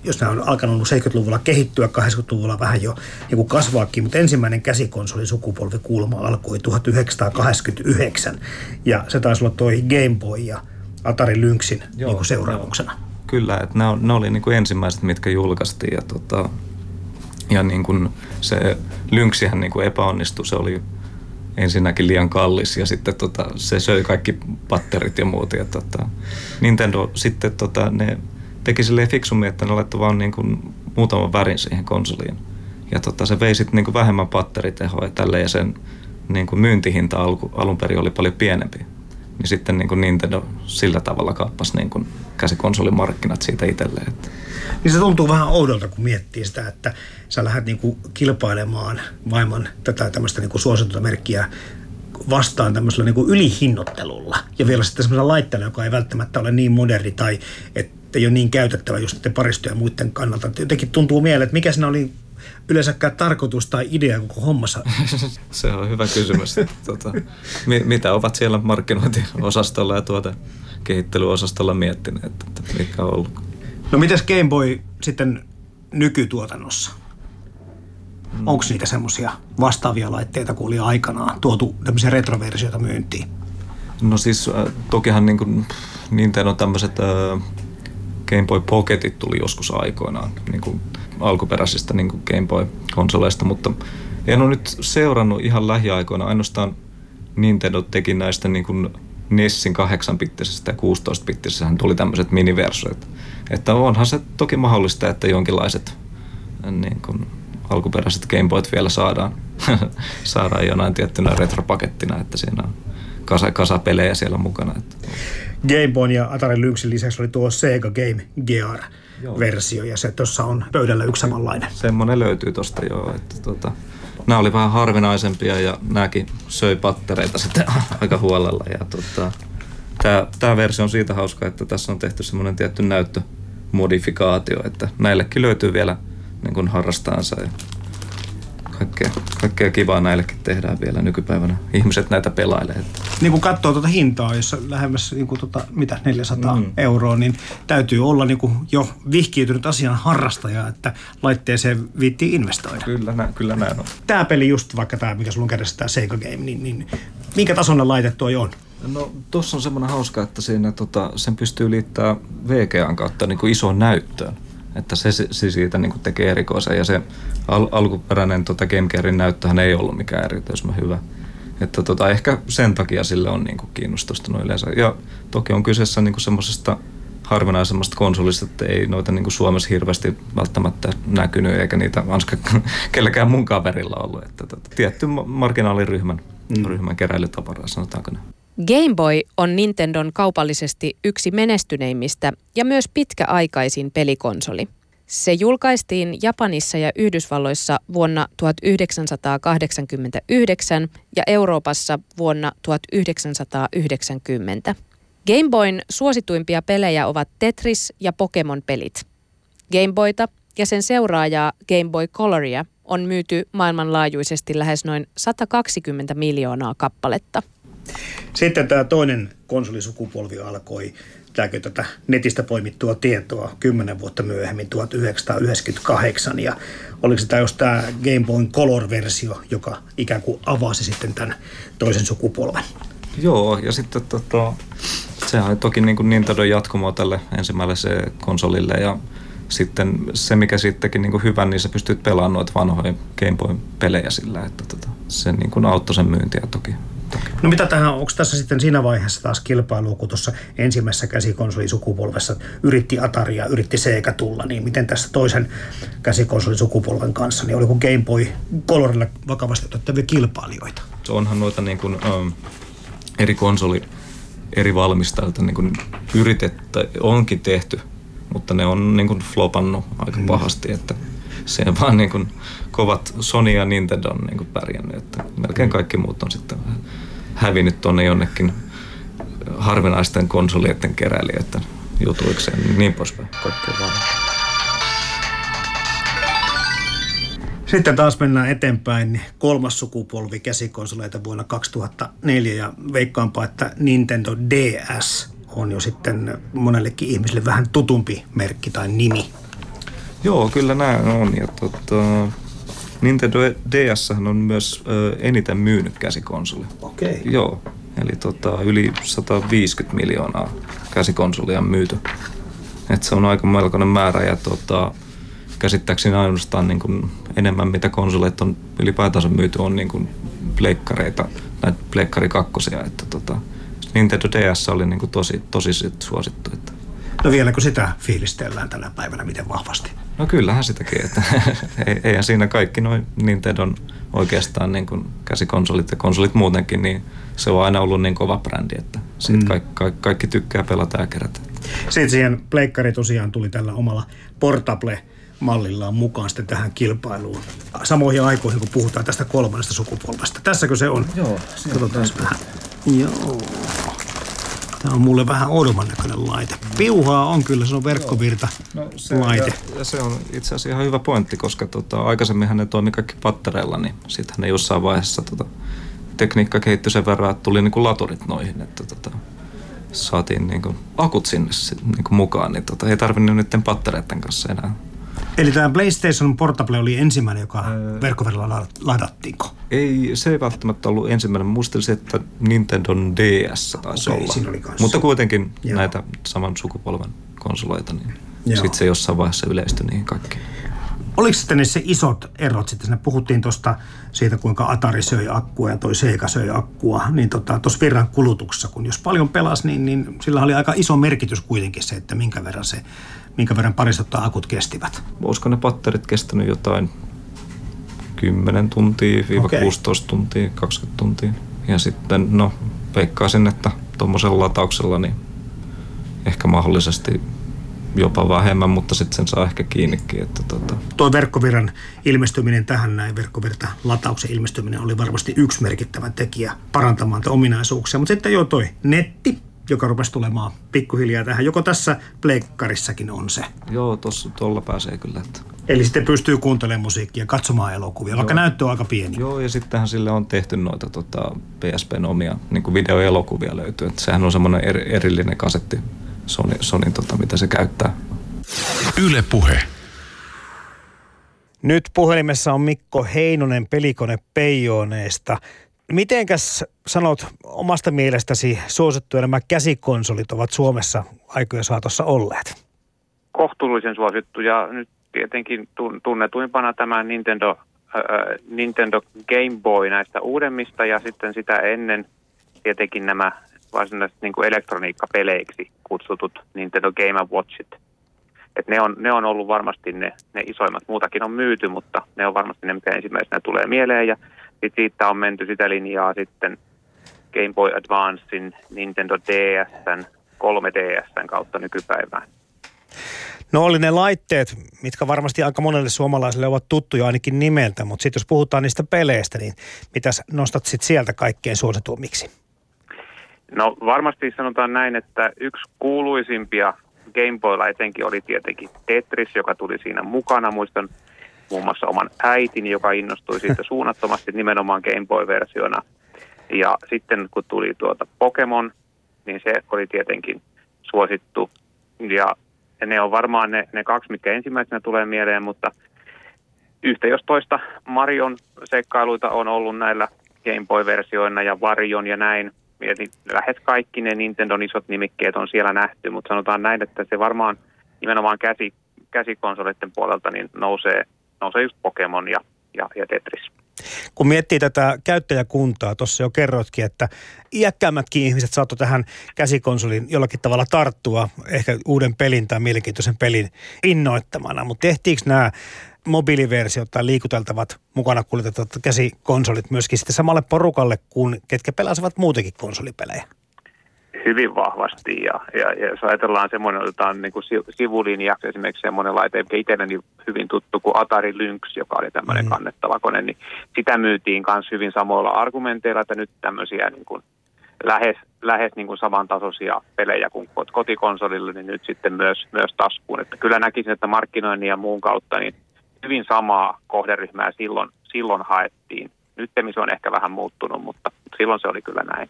jos nämä on alkanut 70-luvulla kehittyä, 80-luvulla vähän jo niin kuin kasvaakin, mutta ensimmäinen käsikonsoli sukupolvi kuulemma alkoi 1989 ja se taisi olla toi Game Boy ja Atari Lynxin Joo, niin kuin seuraamuksena. Joo. Kyllä, että ne, on, ne oli niin kuin ensimmäiset, mitkä julkaistiin ja tota, ja niin kuin se lynksihän niin kuin epäonnistui, se oli ensinnäkin liian kallis ja sitten tota, se söi kaikki patterit ja muut. Ja tota, Nintendo sitten tota, ne teki silleen fiksummin, että ne laittoi vaan niin kuin muutaman värin siihen konsoliin. Ja tota, se vei sitten niin vähemmän patteritehoa ja tälleen ja sen niin kuin myyntihinta alku, alun perin oli paljon pienempi. Niin sitten niin kuin Nintendo sillä tavalla kaappasi niin kuin käsikonsolimarkkinat siitä itselleen. Niin se tuntuu vähän oudolta, kun miettii sitä, että sä lähdet niinku kilpailemaan maailman tätä tämmöistä niinku suosittua merkkiä vastaan tämmöisellä niinku ylihinnottelulla. Ja vielä sitten semmoisella laitteella, joka ei välttämättä ole niin moderni tai että ei ole niin käytettävä just paristoja muiden kannalta. Jotenkin tuntuu mieleen, että mikä siinä oli yleensäkään tarkoitus tai idea koko hommassa? Se on hyvä kysymys. tota, mitä ovat siellä markkinointiosastolla ja tuota kehittelyosastolla miettineet, että mikä on ollut? No mitäs Game Boy sitten nykytuotannossa? Mm. Onko niitä semmoisia vastaavia laitteita kuin oli aikanaan tuotu tämmöisiä retroversioita myyntiin? No siis äh, tokihan niin kuin Nintendo tämmöiset äh, Game Boy Pocketit tuli joskus aikoinaan niin kuin alkuperäisistä niin Game Boy-konsoleista, mutta en ole nyt seurannut ihan lähiaikoina. Ainoastaan Nintendo teki näistä niin kuin Nessin 8-bittisestä ja 16-bittisestä tuli tämmöiset miniversioit. Että onhan se toki mahdollista, että jonkinlaiset niin kuin alkuperäiset Gameboyt vielä saadaan, saadaan jonain tiettynä retropakettina, että siinä on kasa, kasa pelejä siellä mukana. Että. Game Boy ja Atari Lynxin lisäksi oli tuo Sega Game Gear versio ja se tuossa on pöydällä yksi samanlainen. Semmoinen löytyy tuosta joo, että tota, nämä oli vähän harvinaisempia ja nämäkin söi pattereita sitten aika huolella ja tota, tämä, tämä versio on siitä hauska, että tässä on tehty semmoinen tietty näyttömodifikaatio, että näillekin löytyy vielä niin kuin harrastaansa ja kaikkea, kaikkea kivaa näillekin tehdään vielä nykypäivänä. Ihmiset näitä pelailee. Niin kun katsoo tuota hintaa, jossa lähemmäs niin kuin tuota, mitä 400 mm. euroa, niin täytyy olla niin kuin jo vihkiytynyt asian harrastaja, että laitteeseen viittii investoida. Kyllä, nä, kyllä näin on. Tämä peli just, vaikka tämä, mikä sulla on kädessä, tämä Sega Game, niin, niin minkä tasolla laite toi on? No tuossa on semmoinen hauska, että siinä, tota, sen pystyy liittämään VGAn kautta niin kuin isoon näyttöön. Että se, se siitä niin kuin tekee erikoisen ja se al- alkuperäinen tota Game Gearin näyttöhän ei ollut mikään erityisen hyvä. Että tota, ehkä sen takia sille on niin kuin kiinnostusta no yleensä. Ja toki on kyseessä niin semmoisesta harvinaisemmasta konsolista, että ei noita niin kuin Suomessa hirveästi välttämättä näkynyt, eikä niitä Anska kellekään mun kaverilla ollut. Että tota, tietty marginaaliryhmän mm. ryhmän keräilytavaraa, sanotaanko näin. Game Boy on Nintendon kaupallisesti yksi menestyneimmistä ja myös pitkäaikaisin pelikonsoli. Se julkaistiin Japanissa ja Yhdysvalloissa vuonna 1989 ja Euroopassa vuonna 1990. Game Boyn suosituimpia pelejä ovat Tetris ja Pokemon-pelit. Game Boyta ja sen seuraajaa Game Boy Coloria on myyty maailmanlaajuisesti lähes noin 120 miljoonaa kappaletta. Sitten tämä toinen konsolisukupolvi alkoi tämäkö tätä netistä poimittua tietoa kymmenen vuotta myöhemmin, 1998. Ja oliko tämä just tämä Game Boy Color-versio, joka ikään kuin avasi sitten tämän toisen sukupolven? Joo, ja sitten tota, sehän oli toki niin kuin Nintendo jatkumo tälle ensimmäiselle konsolille ja sitten se, mikä sittenkin niin kuin hyvä, niin sä pystyt pelaamaan noita vanhoja Game Boy-pelejä sillä, että tota, se niin kuin auttoi sen myyntiä toki No mitä tähän, onko tässä sitten siinä vaiheessa taas kilpailua, kun tuossa ensimmäisessä käsikonsolisukupolvessa yritti Atari ja yritti Sega tulla, niin miten tässä toisen käsikonsolisukupolven kanssa, niin oliko Game Boy Colorilla vakavasti otettavia kilpailijoita? Se onhan noita niin kuin, um, eri konsoli, eri valmistajilta niin kuin yritettä, onkin tehty, mutta ne on niin kuin flopannut aika mm. pahasti, että se vaan niin kuin kovat Sony ja Nintendo on niin kuin pärjännyt, että melkein kaikki muut on sitten hävinnyt tuonne jonnekin harvinaisten konsolien keräilijöiden jutuikseen ja niin poispäin. Kaikkea vaan. Sitten taas mennään eteenpäin. Kolmas sukupolvi käsikonsoleita vuonna 2004 ja veikkaanpa, että Nintendo DS on jo sitten monellekin ihmiselle vähän tutumpi merkki tai nimi. Joo, kyllä näin on. Ja tota, Nintendo DS on myös ö, eniten myynyt käsikonsoli. Okei. Okay. Joo, eli tota, yli 150 miljoonaa käsikonsolia on myyty. Et se on aika melkoinen määrä ja tota, käsittääkseni ainoastaan niin kuin enemmän mitä konsoleita on ylipäätänsä myyty on niin kuin pleikkareita, näitä pleikkari kakkosia. Että tota, Nintendo DS oli niin kuin tosi, tosi suosittu. Että. No vieläkö sitä fiilistellään tänä päivänä, miten vahvasti? No kyllähän sitäkin, että eihän siinä kaikki noin Nintendon oikeastaan niin kuin käsikonsolit ja konsolit muutenkin, niin se on aina ollut niin kova brändi, että siitä mm. kaikki, kaikki, kaikki tykkää pelata ja kerätä. Sitten siihen pleikkari tosiaan tuli tällä omalla Portable mallillaan mukaan sitten tähän kilpailuun. Samoihin aikoihin, kun puhutaan tästä kolmannesta sukupolvesta. Tässäkö se on? Joo. Katsotaan vähän. Joo. Tämä on mulle vähän oudomman näköinen laite. Piuhaa on kyllä, se on verkkovirta no, se, laite. Ja, ja, se on itse asiassa ihan hyvä pointti, koska tota, aikaisemminhan ne toimi kaikki pattereilla, niin sittenhän ne jossain vaiheessa tota, tekniikka kehittyi sen verran, että tuli niinku laturit noihin, että tota, saatiin niinku akut sinne sit, niinku mukaan, niin tota, ei tarvinnut niiden pattereiden kanssa enää Eli tämä PlayStation Portable oli ensimmäinen, joka öö, verkkoverilla ladattiinko? Ei, se ei välttämättä ollut ensimmäinen. Muistelisin, että Nintendo DS taisi okay, olla. Oli Mutta kuitenkin Joo. näitä saman sukupolven konsoleita, niin sitten se jossain vaiheessa yleistyi niihin kaikkiin. Oliko sitten niissä isot erot sitten? Sinne puhuttiin tuosta siitä, kuinka Atari söi akkua ja toi Sega söi akkua. Niin tuossa tota, virran kulutuksessa, kun jos paljon pelasi, niin, niin sillä oli aika iso merkitys kuitenkin se, että minkä verran se minkä verran paristot akut kestivät? Olisiko ne patterit kestänyt jotain 10 tuntia, viiva okay. 16 tuntia, 20 tuntia. Ja sitten, no, veikkaisin, että tuommoisella latauksella niin ehkä mahdollisesti jopa vähemmän, mutta sitten sen saa ehkä kiinnikin. Että tota. Tuo verkkovirran ilmestyminen tähän näin, verkkovirta latauksen ilmestyminen oli varmasti yksi merkittävä tekijä parantamaan ominaisuuksia. Mutta sitten jo toi netti, joka rupesi tulemaan pikkuhiljaa tähän. Joko tässä pleikkarissakin on se? Joo, tuolla pääsee kyllä. Että. Eli sitten pystyy kuuntelemaan musiikkia, katsomaan elokuvia, vaikka Joo. näyttö on aika pieni. Joo, ja sittenhän sille on tehty noita tota, PSPn omia niin videoelokuvia löytyy. Että sehän on semmoinen eri, erillinen kasetti Sony, Sony tota, mitä se käyttää. Yle Puhe. Nyt puhelimessa on Mikko Heinonen pelikone Peijoneesta. Mitenkäs sanot omasta mielestäsi suosittuja nämä käsikonsolit ovat Suomessa aikojen saatossa olleet? Kohtuullisen suosittuja. Nyt tietenkin tunnetuimpana tämä Nintendo, äh, Nintendo Game Boy näistä uudemmista ja sitten sitä ennen tietenkin nämä varsinaiset niin kuin elektroniikkapeleiksi kutsutut Nintendo Game Watchit. Et ne, on, ne on ollut varmasti ne, ne isoimmat. Muutakin on myyty, mutta ne on varmasti ne, mikä ensimmäisenä tulee mieleen. Ja sit siitä on menty sitä linjaa sitten Game Boy Advancein, Nintendo DSn, 3DSn kautta nykypäivään. No oli ne laitteet, mitkä varmasti aika monelle suomalaiselle ovat tuttuja ainakin nimeltä, mutta sitten jos puhutaan niistä peleistä, niin mitäs nostat sitten sieltä kaikkein suosituimmiksi? No varmasti sanotaan näin, että yksi kuuluisimpia Game Boylla etenkin oli tietenkin Tetris, joka tuli siinä mukana. Muistan muun muassa oman äitini, joka innostui siitä suunnattomasti nimenomaan Game Boy-versiona. Ja sitten kun tuli tuota Pokemon, niin se oli tietenkin suosittu. Ja ne on varmaan ne, ne kaksi, mitkä ensimmäisenä tulee mieleen, mutta yhtä jos toista Marion seikkailuita on ollut näillä Game Boy-versioina ja Varjon ja näin. Eli lähes kaikki ne Nintendon isot nimikkeet on siellä nähty, mutta sanotaan näin, että se varmaan nimenomaan käsi, käsikonsoleiden puolelta niin nousee nousee just Pokemon ja, ja, ja Tetris. Kun miettii tätä käyttäjäkuntaa, tuossa jo kerroitkin, että iäkkäämmätkin ihmiset saattoi tähän käsikonsolin jollakin tavalla tarttua, ehkä uuden pelin tai mielenkiintoisen pelin innoittamana, mutta tehtiinkö nämä mobiiliversiot tai liikuteltavat mukana kuljetettavat käsikonsolit myöskin sitten samalle porukalle kuin ketkä pelasivat muutenkin konsolipelejä? Hyvin vahvasti. Ja, ja, ja jos ajatellaan semmoinen, otetaan niin kuin sivulinjaksi esimerkiksi semmoinen laite, joka itselleni hyvin tuttu kuin Atari Lynx, joka oli tämmöinen mm. kannettava kone, niin sitä myytiin myös hyvin samoilla argumenteilla, että nyt tämmöisiä niin kuin lähes, lähes niin kuin samantasoisia pelejä kuin kotikonsolille, niin nyt sitten myös, myös taskuun. Että kyllä näkisin, että markkinoinnin ja muun kautta niin hyvin samaa kohderyhmää silloin, silloin haettiin. Nyt se on ehkä vähän muuttunut, mutta silloin se oli kyllä näin.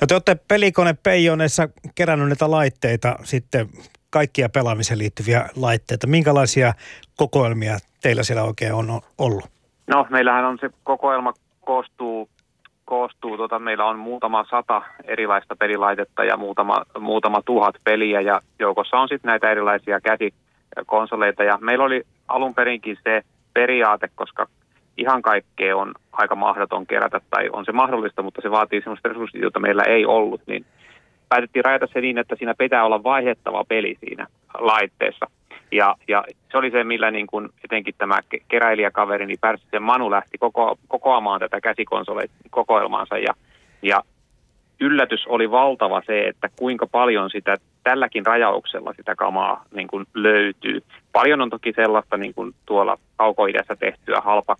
No te olette pelikone Peijoneessa kerännyt näitä laitteita sitten kaikkia pelaamiseen liittyviä laitteita. Minkälaisia kokoelmia teillä siellä oikein on ollut? No meillähän on se kokoelma koostuu, koostuu tota, meillä on muutama sata erilaista pelilaitetta ja muutama, muutama tuhat peliä ja joukossa on sitten näitä erilaisia käsikonsoleita ja meillä oli alun perinkin se periaate, koska ihan kaikkea on aika mahdoton kerätä, tai on se mahdollista, mutta se vaatii sellaista resurssit, joita meillä ei ollut, niin päätettiin rajata se niin, että siinä pitää olla vaihettava peli siinä laitteessa. Ja, ja se oli se, millä niin kuin etenkin tämä keräilijäkaveri, niin Pärssisen Manu lähti koko, kokoamaan tätä käsikonsolikokoelmaansa. Ja, ja yllätys oli valtava se, että kuinka paljon sitä tälläkin rajauksella sitä kamaa niin kuin löytyy. Paljon on toki sellaista niin kuin tuolla kaukoidässä tehtyä halpa,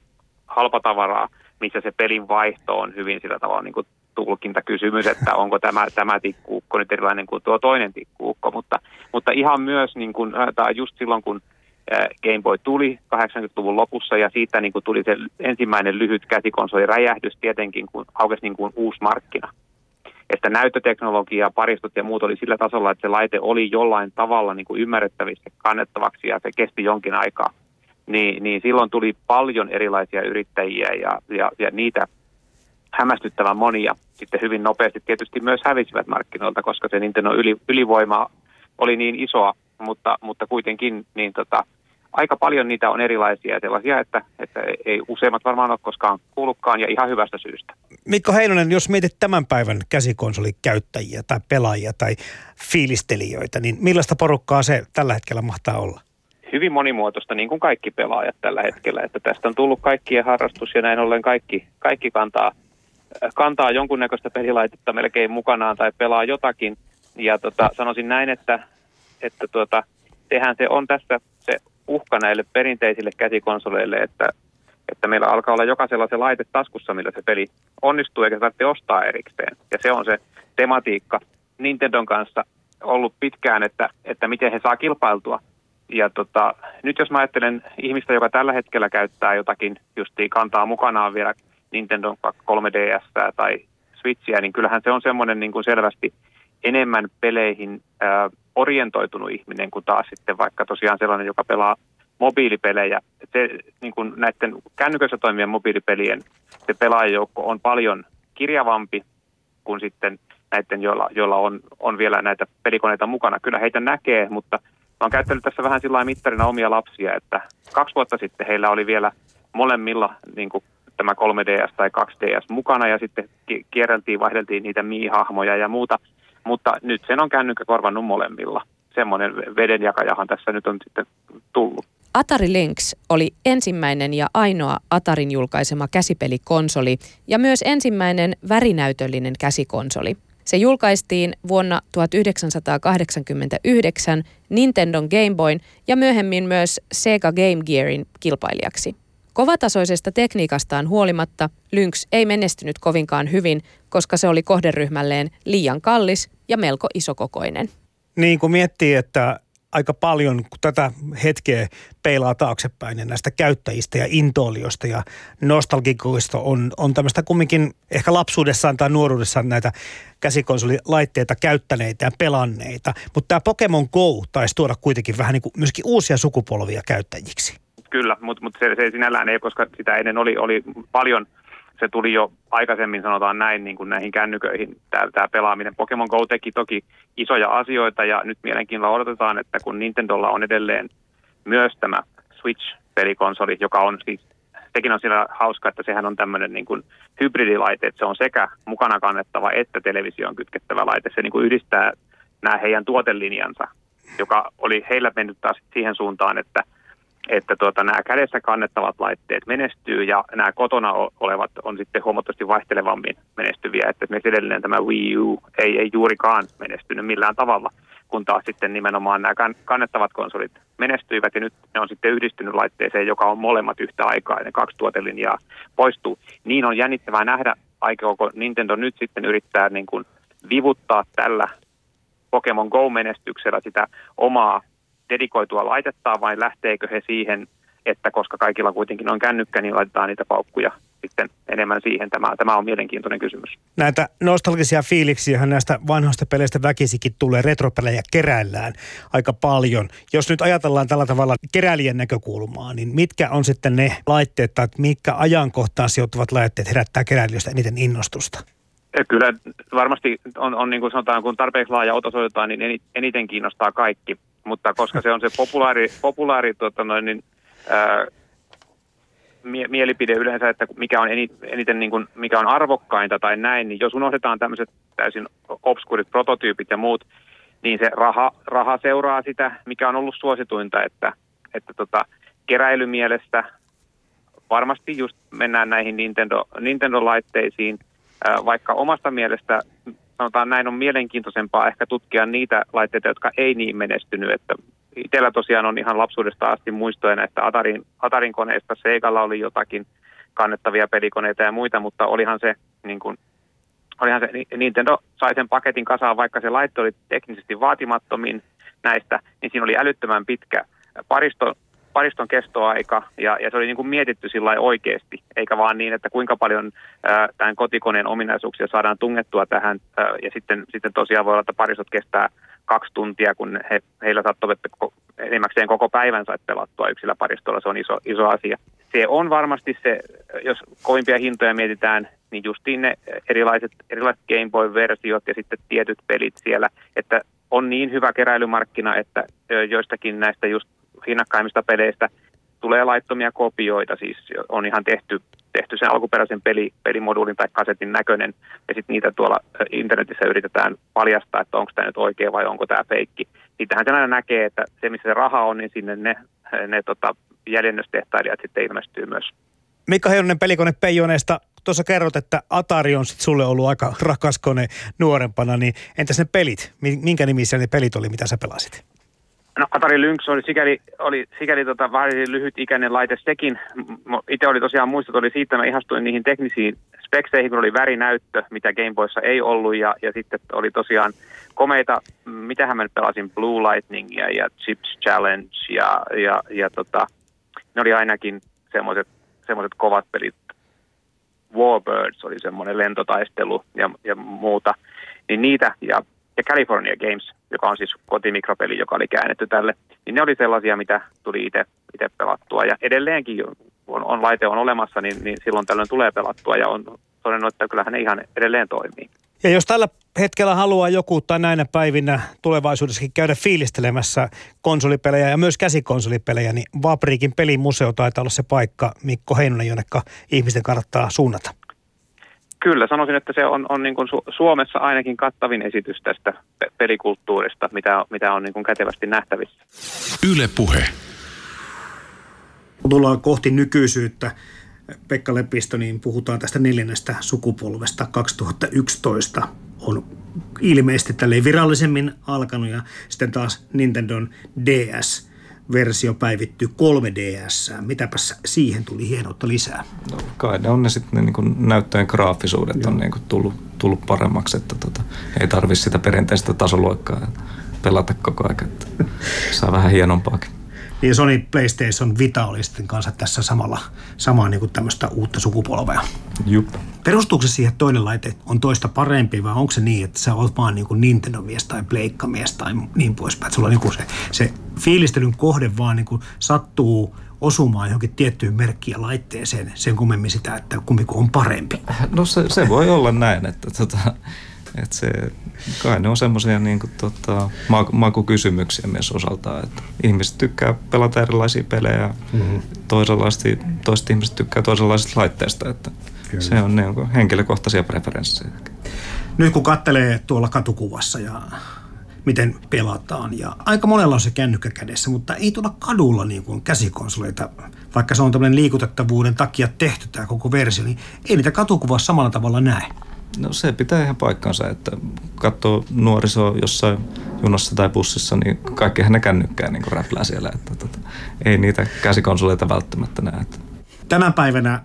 halpatavaraa, missä se pelin vaihto on hyvin sillä tavalla niin kuin tulkintakysymys, että onko tämä, tämä tikkuukko nyt erilainen kuin tuo toinen tikkuukko, mutta, mutta ihan myös niin kuin, tai just silloin, kun Game Boy tuli 80-luvun lopussa ja siitä niin kuin tuli se ensimmäinen lyhyt käsikonsoli räjähdys tietenkin, kun aukesi niin kuin uusi markkina. Että näyttöteknologia, paristot ja muut oli sillä tasolla, että se laite oli jollain tavalla niin kuin ymmärrettävissä kannettavaksi ja se kesti jonkin aikaa. Niin, niin silloin tuli paljon erilaisia yrittäjiä ja, ja, ja niitä hämmästyttävän monia sitten hyvin nopeasti tietysti myös hävisivät markkinoilta, koska se Nintendo yli, ylivoima oli niin isoa, mutta, mutta kuitenkin niin tota, aika paljon niitä on erilaisia sellaisia, että, että ei useimmat varmaan ole koskaan kuullutkaan ja ihan hyvästä syystä. Mikko Heinonen, jos mietit tämän päivän käsikonsolikäyttäjiä tai pelaajia tai fiilistelijöitä, niin millaista porukkaa se tällä hetkellä mahtaa olla? Hyvin monimuotoista, niin kuin kaikki pelaajat tällä hetkellä. Että tästä on tullut kaikkien harrastus ja näin ollen kaikki, kaikki kantaa kantaa jonkunnäköistä pelilaitetta melkein mukanaan tai pelaa jotakin. Ja tota, sanoisin näin, että, että tuota, sehän se on tässä se uhka näille perinteisille käsikonsoleille, että, että meillä alkaa olla jokaisella se laite taskussa, millä se peli onnistuu, eikä se tarvitse ostaa erikseen. Ja se on se tematiikka Nintendon kanssa ollut pitkään, että, että miten he saa kilpailtua. Ja tota, nyt jos mä ajattelen ihmistä, joka tällä hetkellä käyttää jotakin, justiin kantaa mukanaan vielä Nintendo 3DS tai Switchiä, niin kyllähän se on semmoinen niin kuin selvästi enemmän peleihin ää, orientoitunut ihminen kuin taas sitten vaikka tosiaan sellainen, joka pelaa mobiilipelejä. Se, niin kuin näiden kännykössä toimivien mobiilipelien se pelaajajoukko on paljon kirjavampi kuin sitten näiden, joilla, joilla on, on vielä näitä pelikoneita mukana. Kyllä heitä näkee, mutta mä oon käyttänyt tässä vähän sillä mittarina omia lapsia, että kaksi vuotta sitten heillä oli vielä molemmilla niin kuin tämä 3DS tai 2DS mukana ja sitten kierreltiin, vaihdeltiin niitä miihahmoja ja muuta. Mutta nyt sen on kännykkä korvannut molemmilla. Semmoinen vedenjakajahan tässä nyt on sitten tullut. Atari Lynx oli ensimmäinen ja ainoa Atarin julkaisema käsipelikonsoli ja myös ensimmäinen värinäytöllinen käsikonsoli. Se julkaistiin vuonna 1989 Nintendon Game Boyn ja myöhemmin myös Sega Game Gearin kilpailijaksi. Kovatasoisesta tekniikastaan huolimatta Lynx ei menestynyt kovinkaan hyvin, koska se oli kohderyhmälleen liian kallis ja melko isokokoinen. Niin kuin miettii, että aika paljon, kun tätä hetkeä peilaa taaksepäin ja näistä käyttäjistä ja intoilijoista ja nostalgikoista on, on tämmöistä kumminkin ehkä lapsuudessaan tai nuoruudessaan näitä käsikonsolilaitteita käyttäneitä ja pelanneita. Mutta tämä Pokemon Go taisi tuoda kuitenkin vähän niin kuin myöskin uusia sukupolvia käyttäjiksi. Kyllä, mutta, mutta se, se sinällään ei, koska sitä ennen oli, oli paljon, se tuli jo aikaisemmin sanotaan näin niin kuin näihin kännyköihin tämä, tämä pelaaminen. Pokemon Go teki toki isoja asioita ja nyt mielenkiinnolla odotetaan, että kun Nintendolla on edelleen myös tämä Switch-pelikonsoli, joka on siis, sekin on siellä hauska, että sehän on tämmöinen niin kuin hybridilaite, että se on sekä mukana kannettava että televisioon kytkettävä laite. Se niin kuin yhdistää nämä heidän tuotelinjansa, joka oli heillä mennyt taas siihen suuntaan, että – että tuota, nämä kädessä kannettavat laitteet menestyy ja nämä kotona olevat on sitten huomattavasti vaihtelevammin menestyviä. Että esimerkiksi edellinen tämä Wii U ei, ei juurikaan menestynyt millään tavalla, kun taas sitten nimenomaan nämä kannettavat konsolit menestyivät ja nyt ne on sitten yhdistynyt laitteeseen, joka on molemmat yhtä aikaa ja ne kaksi tuotelinjaa poistuu. Niin on jännittävää nähdä, aikooko Nintendo nyt sitten yrittää niin kuin vivuttaa tällä Pokemon Go-menestyksellä sitä omaa dedikoitua laitetta vai lähteekö he siihen, että koska kaikilla kuitenkin on kännykkä, niin laitetaan niitä paukkuja sitten enemmän siihen. Tämä, tämä on mielenkiintoinen kysymys. Näitä nostalgisia fiiliksiä näistä vanhoista peleistä väkisikin tulee, retropelejä keräillään aika paljon. Jos nyt ajatellaan tällä tavalla keräilijän näkökulmaa, niin mitkä on sitten ne laitteet tai mitkä ajankohtaan sijoittuvat laitteet herättää keräilijöistä eniten innostusta? Kyllä varmasti on, on niin kuin sanotaan, kun tarpeeksi laaja oto soitetaan, niin eniten kiinnostaa kaikki mutta koska se on se populaari, populaari tuota noin, niin, ää, mie- mielipide yleensä, että mikä on eniten niin kuin, mikä on arvokkainta tai näin, niin jos unohdetaan tämmöiset täysin obskurit prototyypit ja muut, niin se raha, raha seuraa sitä, mikä on ollut suosituinta, että, että tota, keräilymielestä varmasti just mennään näihin Nintendo, Nintendo-laitteisiin, vaikka omasta mielestä sanotaan näin on mielenkiintoisempaa ehkä tutkia niitä laitteita, jotka ei niin menestynyt, että itsellä tosiaan on ihan lapsuudesta asti muistoja näistä Atarin, Atarin koneista. Seikalla oli jotakin kannettavia pelikoneita ja muita, mutta olihan se, niin kuin, olihan se Nintendo sai sen paketin kasaan, vaikka se laitto oli teknisesti vaatimattomin näistä, niin siinä oli älyttömän pitkä paristo, pariston kestoaika ja, ja se oli niin kuin mietitty sillä oikeasti, eikä vaan niin, että kuinka paljon ää, tämän kotikoneen ominaisuuksia saadaan tungettua tähän ää, ja sitten, sitten tosiaan voi olla, että paristot kestää kaksi tuntia, kun he, heillä saattoi, enimmäkseen koko päivän sait pelattua yksillä paristolla, se on iso, iso asia. Se on varmasti se, jos kovimpia hintoja mietitään, niin justiin ne erilaiset, erilaiset Game Boy-versiot ja sitten tietyt pelit siellä, että on niin hyvä keräilymarkkina, että joistakin näistä just hinnakkaimmista peleistä tulee laittomia kopioita, siis on ihan tehty, tehty sen alkuperäisen peli, pelimoduulin tai kasetin näköinen, ja sitten niitä tuolla internetissä yritetään paljastaa, että onko tämä nyt oikea vai onko tämä feikki. Siitähän sen aina näkee, että se missä se raha on, niin sinne ne, ne tota, jäljennöstehtailijat sitten ilmestyy myös. Mikko Heinonen pelikone Peijoneesta, tuossa kerrot, että Atari on sit sulle ollut aika rakas kone nuorempana, niin entäs ne pelit? Minkä nimisiä ne pelit oli, mitä sä pelasit? No Atari Lynx oli sikäli, oli sikäli tota, vähän lyhytikäinen laite sekin. Itse oli tosiaan muistot oli siitä, mä ihastuin niihin teknisiin spekseihin, kun oli värinäyttö, mitä Game Boyssa ei ollut. Ja, ja sitten oli tosiaan komeita, mitähän mä nyt pelasin, Blue Lightningia ja Chips Challenge ja, ja, ja tota, ne oli ainakin semmoiset semmoiset kovat pelit. Warbirds oli semmoinen lentotaistelu ja, ja muuta. Niin niitä ja ja California Games, joka on siis kotimikropeli, joka oli käännetty tälle, niin ne oli sellaisia, mitä tuli itse pelattua. Ja edelleenkin, kun on, laite on olemassa, niin, niin silloin tällöin tulee pelattua ja on todennut, että kyllähän ne ihan edelleen toimii. Ja jos tällä hetkellä haluaa joku tai näinä päivinä tulevaisuudessakin käydä fiilistelemässä konsolipelejä ja myös käsikonsolipelejä, niin Vapriikin pelimuseo taitaa olla se paikka, Mikko Heinonen, jonne ihmisten kannattaa suunnata. Kyllä, sanoisin, että se on, on niin kuin Su- Suomessa ainakin kattavin esitys tästä pelikulttuurista, mitä, mitä on niin kuin kätevästi nähtävissä. Yle Puhe. Tullaan kohti nykyisyyttä, Pekka Lepistö, niin puhutaan tästä neljännestä sukupolvesta 2011 on ilmeisesti tälle virallisemmin alkanut ja sitten taas Nintendon DS versio päivittyy 3DS. Mitäpäs siihen tuli hienoutta lisää? No, kai ne on ne sitten ne niin näyttöjen graafisuudet Joo. on niin kuin tullut, tullut paremmaksi, että tota, ei tarvi sitä perinteistä tasoluokkaa pelata koko ajan. Että saa vähän hienompaakin. Niin Sony PlayStation Vita oli sitten kanssa tässä samalla, samaa niin kuin tämmöistä uutta sukupolvea. Jup. Perustuuko se siihen, että toinen laite on toista parempi vai onko se niin, että sä oot vaan niin kuin Nintendo-mies tai Pleikka-mies tai niin poispäin. Että sulla on niin kuin se, se fiilistelyn kohde vaan niin kuin sattuu osumaan johonkin tiettyyn merkkiin ja laitteeseen sen kummemmin sitä, että kumpi on parempi. No se, se voi olla näin, että tota, että se, kai ne on semmoisia niin kuin, tota, makukysymyksiä myös osaltaan. Että ihmiset tykkää pelata erilaisia pelejä, mm-hmm. toiset ihmiset tykkää toisenlaisista laitteista. Että se on niin henkilökohtaisia preferenssejä. Nyt kun katselee tuolla katukuvassa ja miten pelataan. Ja aika monella on se kännykkä kädessä, mutta ei tuolla kadulla niin kuin käsikonsoleita, vaikka se on tämmöinen liikutettavuuden takia tehty tämä koko versio, niin ei niitä katukuvassa samalla tavalla näe. No se pitää ihan paikkansa, että katsoo nuorisoa jossain junassa tai bussissa, niin kaikkihan ne kännykkää niin räplää siellä. Että, tota, ei niitä käsikonsoleita välttämättä näe. Tänä päivänä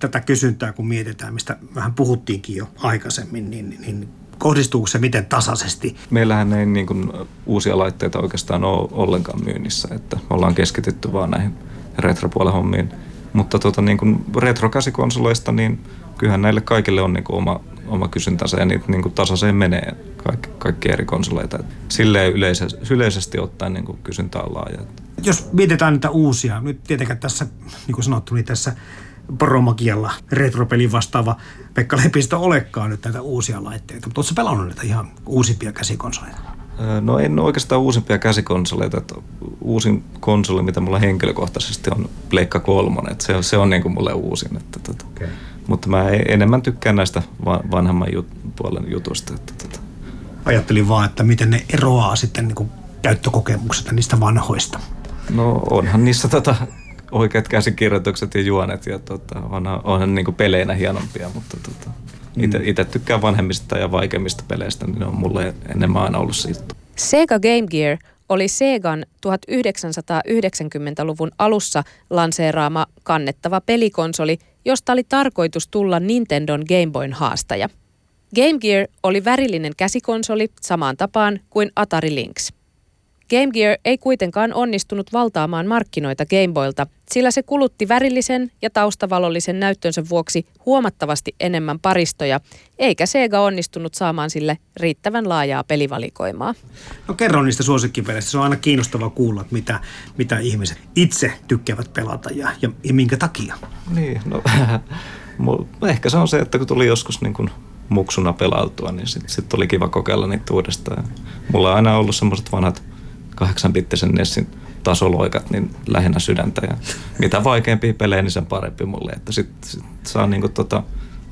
tätä kysyntää, kun mietitään, mistä vähän puhuttiinkin jo aikaisemmin, niin, niin kohdistuuko se miten tasaisesti? Meillähän ei niin kuin, uusia laitteita oikeastaan ole ollenkaan myynnissä, että ollaan keskitytty vaan näihin retropuolen hommiin. Mutta tota, niin kuin retrokäsikonsoleista, niin kyllähän näille kaikille on niin kuin oma, oma kysyntänsä ja niitä niin kuin tasaiseen menee kaikki, kaikki eri konsoleita. Silleen yleisesti, yleisesti ottaen niin kuin kysyntä on laaja. Jos mietitään niitä uusia, nyt tietenkään tässä, niin kuin sanottu, niin tässä Poromagialla retropelin vastaava Pekka Lepistö olekaan nyt näitä uusia laitteita. Mutta oletko pelannut näitä ihan uusimpia käsikonsoleita? No en oikeastaan uusimpia käsikonsoleita. Että uusin konsoli, mitä mulla henkilökohtaisesti on Pleikka 3. Että se, se on niin kuin mulle uusin. Että, tota. okay. Mutta mä enemmän tykkään näistä vanhemman jut, puolen jutusta. Että, tota. Ajattelin vaan, että miten ne eroaa sitten niin kuin käyttökokemuksesta niistä vanhoista. No onhan niissä tota, oikeat käsikirjoitukset ja juonet ja tota, onhan, onhan niin kuin peleinä hienompia, mutta tota, itse mm. tykkään vanhemmista ja vaikeimmista peleistä, niin ne on mulle enemmän aina ollut juttu. Sega Game Gear oli Segan 1990-luvun alussa lanseeraama kannettava pelikonsoli, josta oli tarkoitus tulla Nintendon Game Boyn haastaja. Game Gear oli värillinen käsikonsoli samaan tapaan kuin Atari Lynx. Game Gear ei kuitenkaan onnistunut valtaamaan markkinoita Gameboylta, sillä se kulutti värillisen ja taustavalollisen näyttönsä vuoksi huomattavasti enemmän paristoja, eikä Sega onnistunut saamaan sille riittävän laajaa pelivalikoimaa. No kerro niistä suosikkipeleistä. Se on aina kiinnostavaa kuulla, mitä, mitä ihmiset itse tykkäävät pelata ja, ja, ja minkä takia. Niin, no ehkä se on se, että kun tuli joskus niin kuin muksuna pelautua, niin sitten sit oli kiva kokeilla niitä uudestaan. Mulla on aina ollut semmoiset vanhat kahdeksanbittisen Nessin tasoloikat niin lähinnä sydäntä. Ja mitä vaikeampia pelejä, niin sen parempi mulle. Että sit, sit saa niinku tota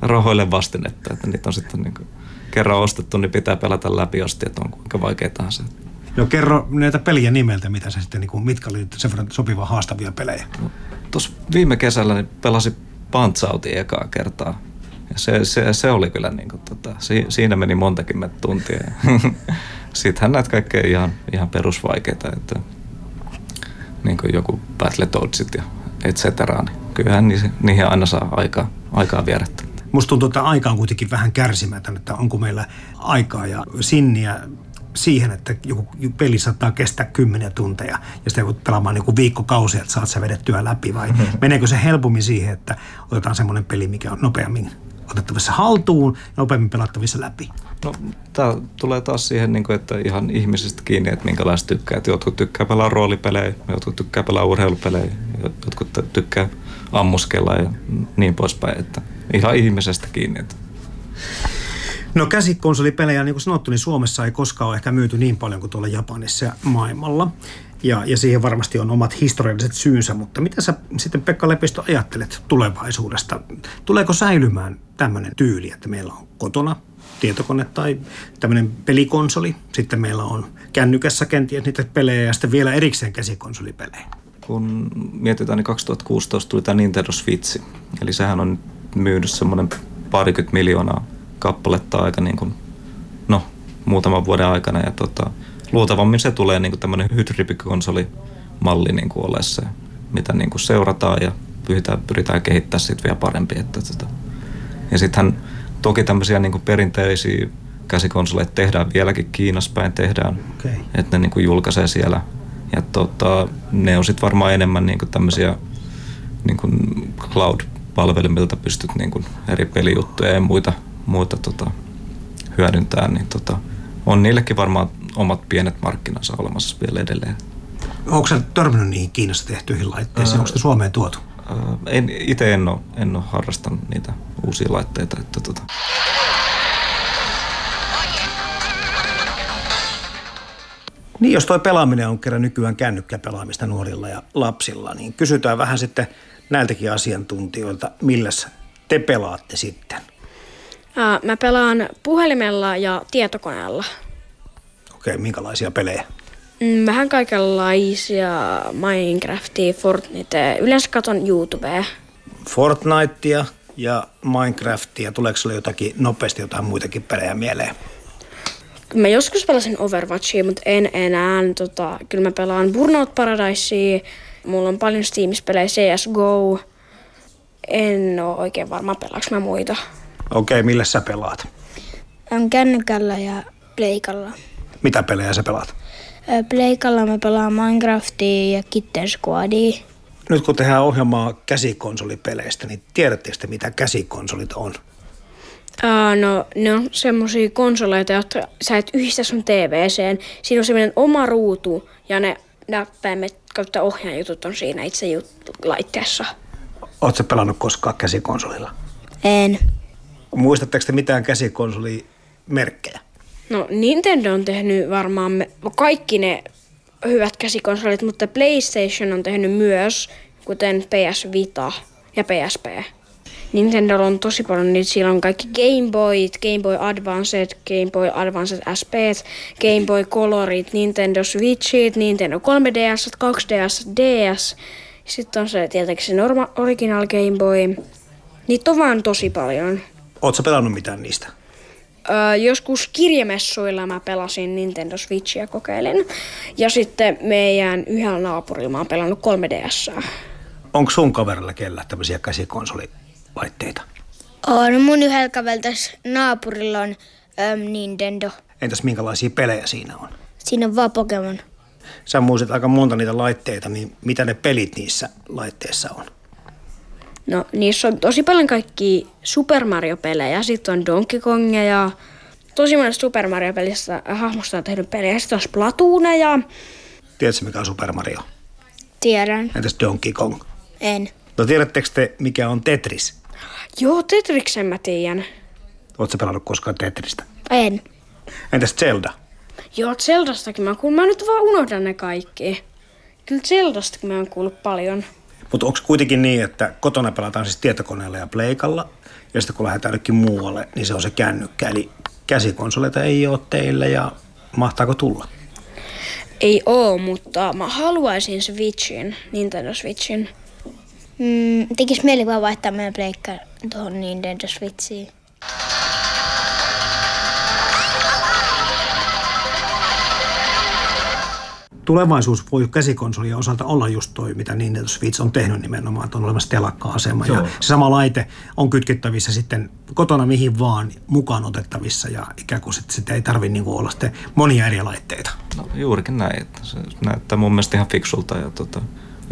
rahoille vastinetta, että niitä on sitten niinku kerran ostettu, niin pitää pelata läpi osti, että on kuinka vaikea tahansa. No kerro näitä peliä nimeltä, mitä sä sitten, niin mitkä oli sen verran sopiva haastavia pelejä? No, Tuossa viime kesällä niin pelasi Punch ekaa kertaa. Ja se, se, se oli kyllä, niin kuin, tota, si, siinä meni montakymmentä tuntia. Sittenhän näet kaikkea ihan, ihan perusvaikeita, että niin kuin joku Battletoadsit ja et cetera, niin kyllähän niihin, niihin aina saa aikaa, aikaa vierättä. Musta tuntuu, että aika on kuitenkin vähän kärsimätön, että onko meillä aikaa ja sinniä siihen, että joku peli saattaa kestää kymmeniä tunteja ja sitä voit pelaamaan niin viikkokausia, että saat se vedettyä läpi vai mm-hmm. meneekö se helpommin siihen, että otetaan semmoinen peli, mikä on nopeammin otettavissa haltuun ja nopeammin pelattavissa läpi? No, tämä tulee taas siihen, niin kuin, että ihan ihmisistä kiinni, että minkälaista tykkää. Että jotkut tykkää pelaa roolipelejä, jotkut tykkää pelaa urheilupelejä, jotkut tykkää ammuskella ja niin poispäin. Että ihan ihmisestä kiinni. Että. No käsikonsolipelejä, niin kuin sanottu, niin Suomessa ei koskaan ole ehkä myyty niin paljon kuin tuolla Japanissa ja maailmalla. Ja, ja siihen varmasti on omat historialliset syynsä, mutta mitä sä sitten Pekka Lepistö ajattelet tulevaisuudesta? Tuleeko säilymään tämmöinen tyyli, että meillä on kotona tietokone tai tämmöinen pelikonsoli. Sitten meillä on kännykässä kenties niitä pelejä ja sitten vielä erikseen käsikonsolipelejä. Kun mietitään, niin 2016 tuli tämä Nintendo Switch. Eli sehän on myynyt semmoinen parikymmentä miljoonaa kappaletta aika niin kuin, no, muutaman vuoden aikana. Ja tota, luultavammin se tulee niin kuin tämmöinen hydripikonsolimalli niin kuin ole se, mitä niin kuin seurataan ja pyritään, pyritään kehittämään sitten vielä parempi. Että, tota. Ja sittenhän toki tämmöisiä niin kuin perinteisiä käsikonsoleita tehdään vieläkin Kiinassa päin tehdään, okay. että ne niin kuin julkaisee siellä. Ja tota, ne on sitten varmaan enemmän niin kuin tämmöisiä niin kuin cloud-palvelimilta pystyt niin kuin eri pelijuttuja ja muita, muita tota, hyödyntää, niin tota, on niillekin varmaan omat pienet markkinansa olemassa vielä edelleen. Onko sä törmännyt niihin Kiinassa tehtyihin laitteisiin? Onko se Suomeen tuotu? En, itse en ole, en ole harrastanut niitä uusia laitteita. Että tota. Niin, jos toi pelaaminen on kerran nykyään kännykkäpelaamista nuorilla ja lapsilla, niin kysytään vähän sitten näiltäkin asiantuntijoilta, millä te pelaatte sitten? Mä pelaan puhelimella ja tietokoneella. Okei, minkälaisia pelejä? Mm, vähän kaikenlaisia Minecraftia, Fortnite. Yleensä katon YouTubea. Fortnitea ja Minecraftia. Tuleeko sinulle jotakin nopeasti jotain muitakin pelejä mieleen? Mä joskus pelasin Overwatchia, mutta en enää. Tota, kyllä mä pelaan Burnout Paradisea. Mulla on paljon Steam-pelejä, CSGO. En oo oikein varma, pelaaks mä muita. Okei, okay, millä sä pelaat? On kännykällä ja pleikalla. Mitä pelejä sä pelaat? Pleikalla mä pelaan Minecraftia ja Kitten Squadia. Nyt kun tehdään ohjelmaa käsikonsolipeleistä, niin tiedättekö te, mitä käsikonsolit on? Uh, no, ne on semmosia konsoleita, jotka sä et yhdistä sun TVCen. Siinä on semmoinen oma ruutu ja ne näppäimet kautta ohjaajutut on siinä itse jut- laitteessa. Oletko pelannut koskaan käsikonsolilla? En. Muistatteko te mitään käsikonsolimerkkejä? No Nintendo on tehnyt varmaan me, kaikki ne hyvät käsikonsolit, mutta PlayStation on tehnyt myös, kuten PS Vita ja PSP. Nintendo on tosi paljon niitä. Siellä on kaikki Game Boyt, Game Boy Advanced, Game Boy Advanced SP, Game Boy Colorit, Nintendo Switchit, Nintendo 3DS, 2DS, DS. Sitten on se tietenkin se norma original Game Boy. Niitä on vaan tosi paljon. Oletko pelannut mitään niistä? Öö, joskus kirjamessuilla mä pelasin Nintendo Switchia kokeilin. Ja sitten meidän yhdellä naapurilla mä oon pelannut 3DS. Onko sun kaverilla kellä tämmöisiä käsikonsolilaitteita? On mun yhdellä kaverilla naapurilla on äm, Nintendo. Entäs minkälaisia pelejä siinä on? Siinä on vaan Pokemon. Sä muistat aika monta niitä laitteita, niin mitä ne pelit niissä laitteissa on? No niissä on tosi paljon kaikki Super Mario-pelejä. Sitten on Donkey Kongeja. Tosi monesta Super Mario-pelistä hahmosta on tehnyt pelejä. Sitten on Splatooneja. Tiedätkö mikä on Super Mario? Tiedän. Entäs Donkey Kong? En. No tiedättekö te, mikä on Tetris? Joo, Tetriksen mä tiedän. Oletko pelannut koskaan Tetristä? En. Entäs Zelda? Joo, Zeldastakin mä kuulun. Mä nyt vaan unohdan ne kaikki. Kyllä Zeldastakin mä oon kuullut paljon. Mutta onko kuitenkin niin, että kotona pelataan siis tietokoneella ja pleikalla, ja sitten kun lähdetään jonnekin muualle, niin se on se kännykkä. Eli käsikonsoleita ei ole teillä, ja mahtaako tulla? Ei oo, mutta mä haluaisin Switchin, Nintendo Switchin. Mm, tekis mieli vaan vaihtaa meidän pleikka tuohon Nintendo Switchiin. Tulevaisuus voi käsikonsolien osalta olla just toi, mitä Nintendo Switch on tehnyt nimenomaan, että on olemassa telakka-asema. Ja se sama laite on kytkettävissä sitten kotona mihin vaan mukaan otettavissa ja ikään kuin sit, sitä ei tarvitse niin olla sitten monia eri laitteita. No juurikin näin, että se näyttää mun mielestä ihan fiksulta ja tota,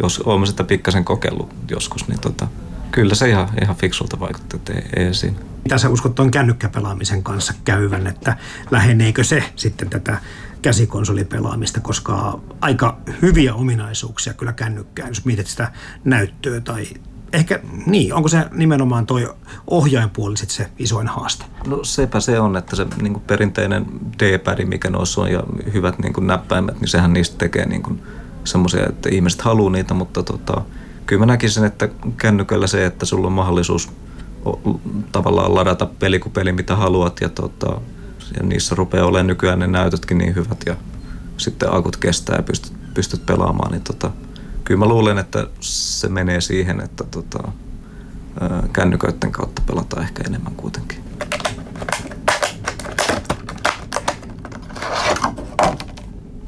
jos olemme sitä pikkasen kokeillut joskus, niin tota, kyllä se ihan, ihan fiksulta vaikuttaa, että ei, ei siinä. Mitä sä uskot tuon kännykkäpelaamisen kanssa käyvän, että läheneekö se sitten tätä käsikonsolipelaamista, koska aika hyviä ominaisuuksia kyllä kännykkään, jos mietit sitä näyttöä tai ehkä, niin, onko se nimenomaan toi ohjainpuoli sitten se isoin haaste? No sepä se on, että se niin kuin perinteinen D-pad, mikä noissa on ja hyvät niin kuin näppäimet, niin sehän niistä tekee niin kuin semmoisia, että ihmiset haluaa niitä, mutta tota, kyllä mä näkisin, että kännykällä se, että sulla on mahdollisuus tavallaan ladata peli kuin peli, mitä haluat ja, tota, ja niissä rupeaa olemaan nykyään ne näytötkin niin hyvät ja sitten akut kestää ja pystyt, pystyt pelaamaan, niin tota, kyllä mä luulen, että se menee siihen, että tota, kännyköiden kautta pelataan ehkä enemmän kuitenkin.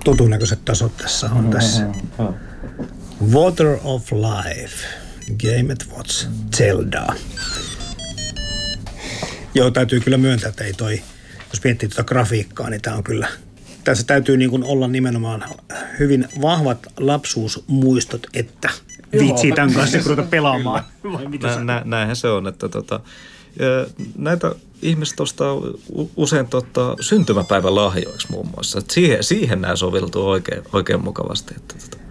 Tutun näköiset tasot tässä on tässä. Water of Life, Game Watch, Zelda. Joo, täytyy kyllä myöntää, että ei toi, jos miettii tuota grafiikkaa, niin tämä on kyllä, tässä täytyy niin kuin olla nimenomaan hyvin vahvat lapsuusmuistot, että viitsii tämän kanssa ruveta pelaamaan. Vai mitä Nä, nä, näinhän se on, että tota, näitä ihmiset ostaa usein tota, syntymäpäivän lahjoiksi muun muassa. Et siihen, siihen nämä soveltuu oikein, oikein mukavasti. Että, tota.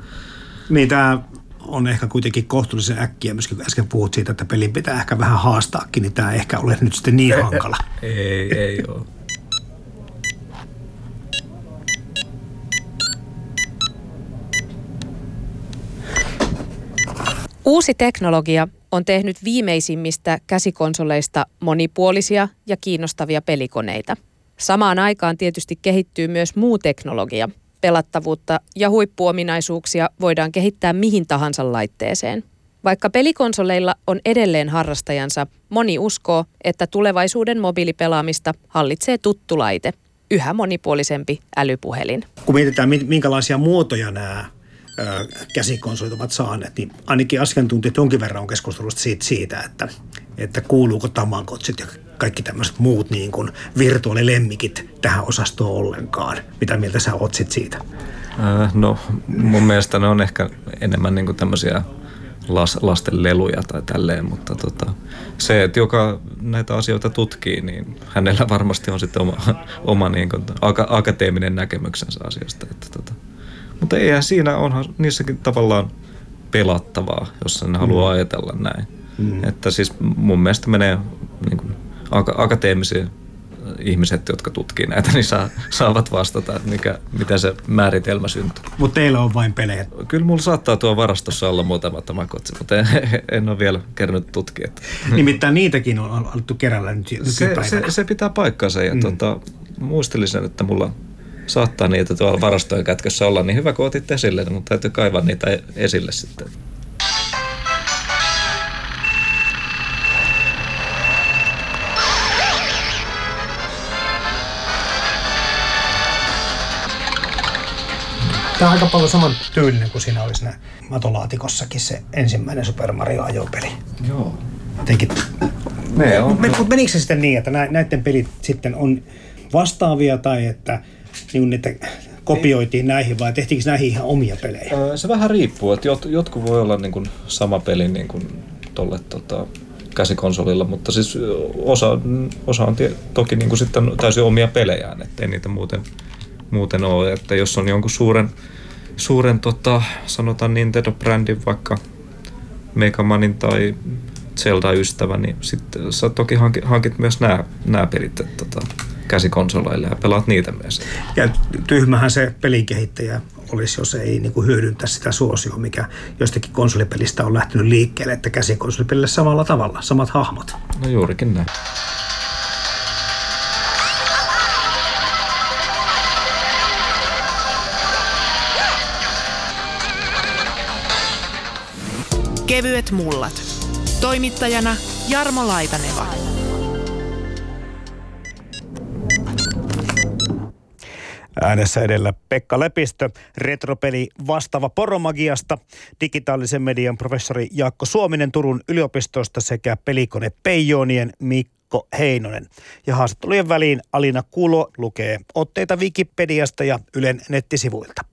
Niin tämä on ehkä kuitenkin kohtuullisen äkkiä, myöskin kun äsken puhut siitä, että pelin pitää ehkä vähän haastaakin, niin tämä ei ehkä ole nyt sitten niin hankala. Ei, ei ole. Uusi teknologia on tehnyt viimeisimmistä käsikonsoleista monipuolisia ja kiinnostavia pelikoneita. Samaan aikaan tietysti kehittyy myös muu teknologia. Pelattavuutta ja huippuominaisuuksia voidaan kehittää mihin tahansa laitteeseen. Vaikka pelikonsoleilla on edelleen harrastajansa, moni uskoo, että tulevaisuuden mobiilipelaamista hallitsee tuttu laite, yhä monipuolisempi älypuhelin. kun mietitään, min- minkälaisia muotoja nämä käsikonsolit ovat saaneet, niin ainakin asiantuntijat jonkin verran on keskustellut siitä, siitä että, että kuuluuko tamankotsit ja kaikki tämmöiset muut niin kuin virtuaalilemmikit tähän osastoon ollenkaan. Mitä mieltä sä oot sit siitä? Äh, No mun mielestä ne on ehkä enemmän niin tämmöisiä las, lasten leluja tai tälleen, mutta tota, se, että joka näitä asioita tutkii, niin hänellä varmasti on sitten oma, oma niin kuin, aka, akateeminen näkemyksensä asiasta. Että tota. Mutta eihän siinä onhan niissäkin tavallaan pelattavaa, jos sen haluaa ajatella näin. Mm. Että siis mun mielestä menee niin kuin, aka- akateemisiin ihmiset, jotka tutkii näitä, niin saa, saavat vastata, että mikä, mitä se määritelmä syntyy. Mutta teillä on vain pelejä. Kyllä mulla saattaa tuo varastossa olla muutama tamakotsi, mutta en, en ole vielä kerännyt tutkia. Nimittäin niitäkin on alettu kerällä nyt se, se, se pitää paikkansa ja mm. tota, muistelisin, että mulla saattaa niitä tuolla varastojen kätkössä olla, niin hyvä kun otit esille, mutta täytyy kaivaa niitä esille sitten. Tämä on aika paljon saman tyylinen kuin siinä oli siinä matolaatikossakin se ensimmäinen Super Mario ajopeli. Joo. Jotenkin. Ne on. Mutta menikö se sitten niin, että näiden pelit sitten on vastaavia tai että niin niitä kopioitiin näihin vai tehtiinkö näihin ihan omia pelejä? Se vähän riippuu, että jot, jotkut voi olla niin kuin sama peli niin kuin tolle tota, käsikonsolilla, mutta siis osa, osa on tie, toki niin kuin sitten täysin omia pelejään, ettei niitä muuten, muuten ole. Että jos on jonkun suuren, suuren tota, sanotaan Nintendo-brändin vaikka Megamanin tai Zelda-ystävä, niin sitten sä toki hankit, hankit myös nämä, nämä pelit tota, käsikonsoleille ja pelaat niitä myös. Ja tyhmähän se pelikehittäjä olisi, jos ei niin kuin hyödyntää sitä suosioa, mikä jostakin konsolipelistä on lähtenyt liikkeelle, että käsikonsolipelille samalla tavalla, samat hahmot. No juurikin näin. Kevyet mullat. Toimittajana Jarmo Laitaneva. Äänessä edellä Pekka Lepistö, retropeli vastaava poromagiasta, digitaalisen median professori Jaakko Suominen Turun yliopistosta sekä pelikone Peijonien Mikko Heinonen. Ja haastattelujen väliin Alina Kulo lukee otteita Wikipediasta ja Ylen nettisivuilta.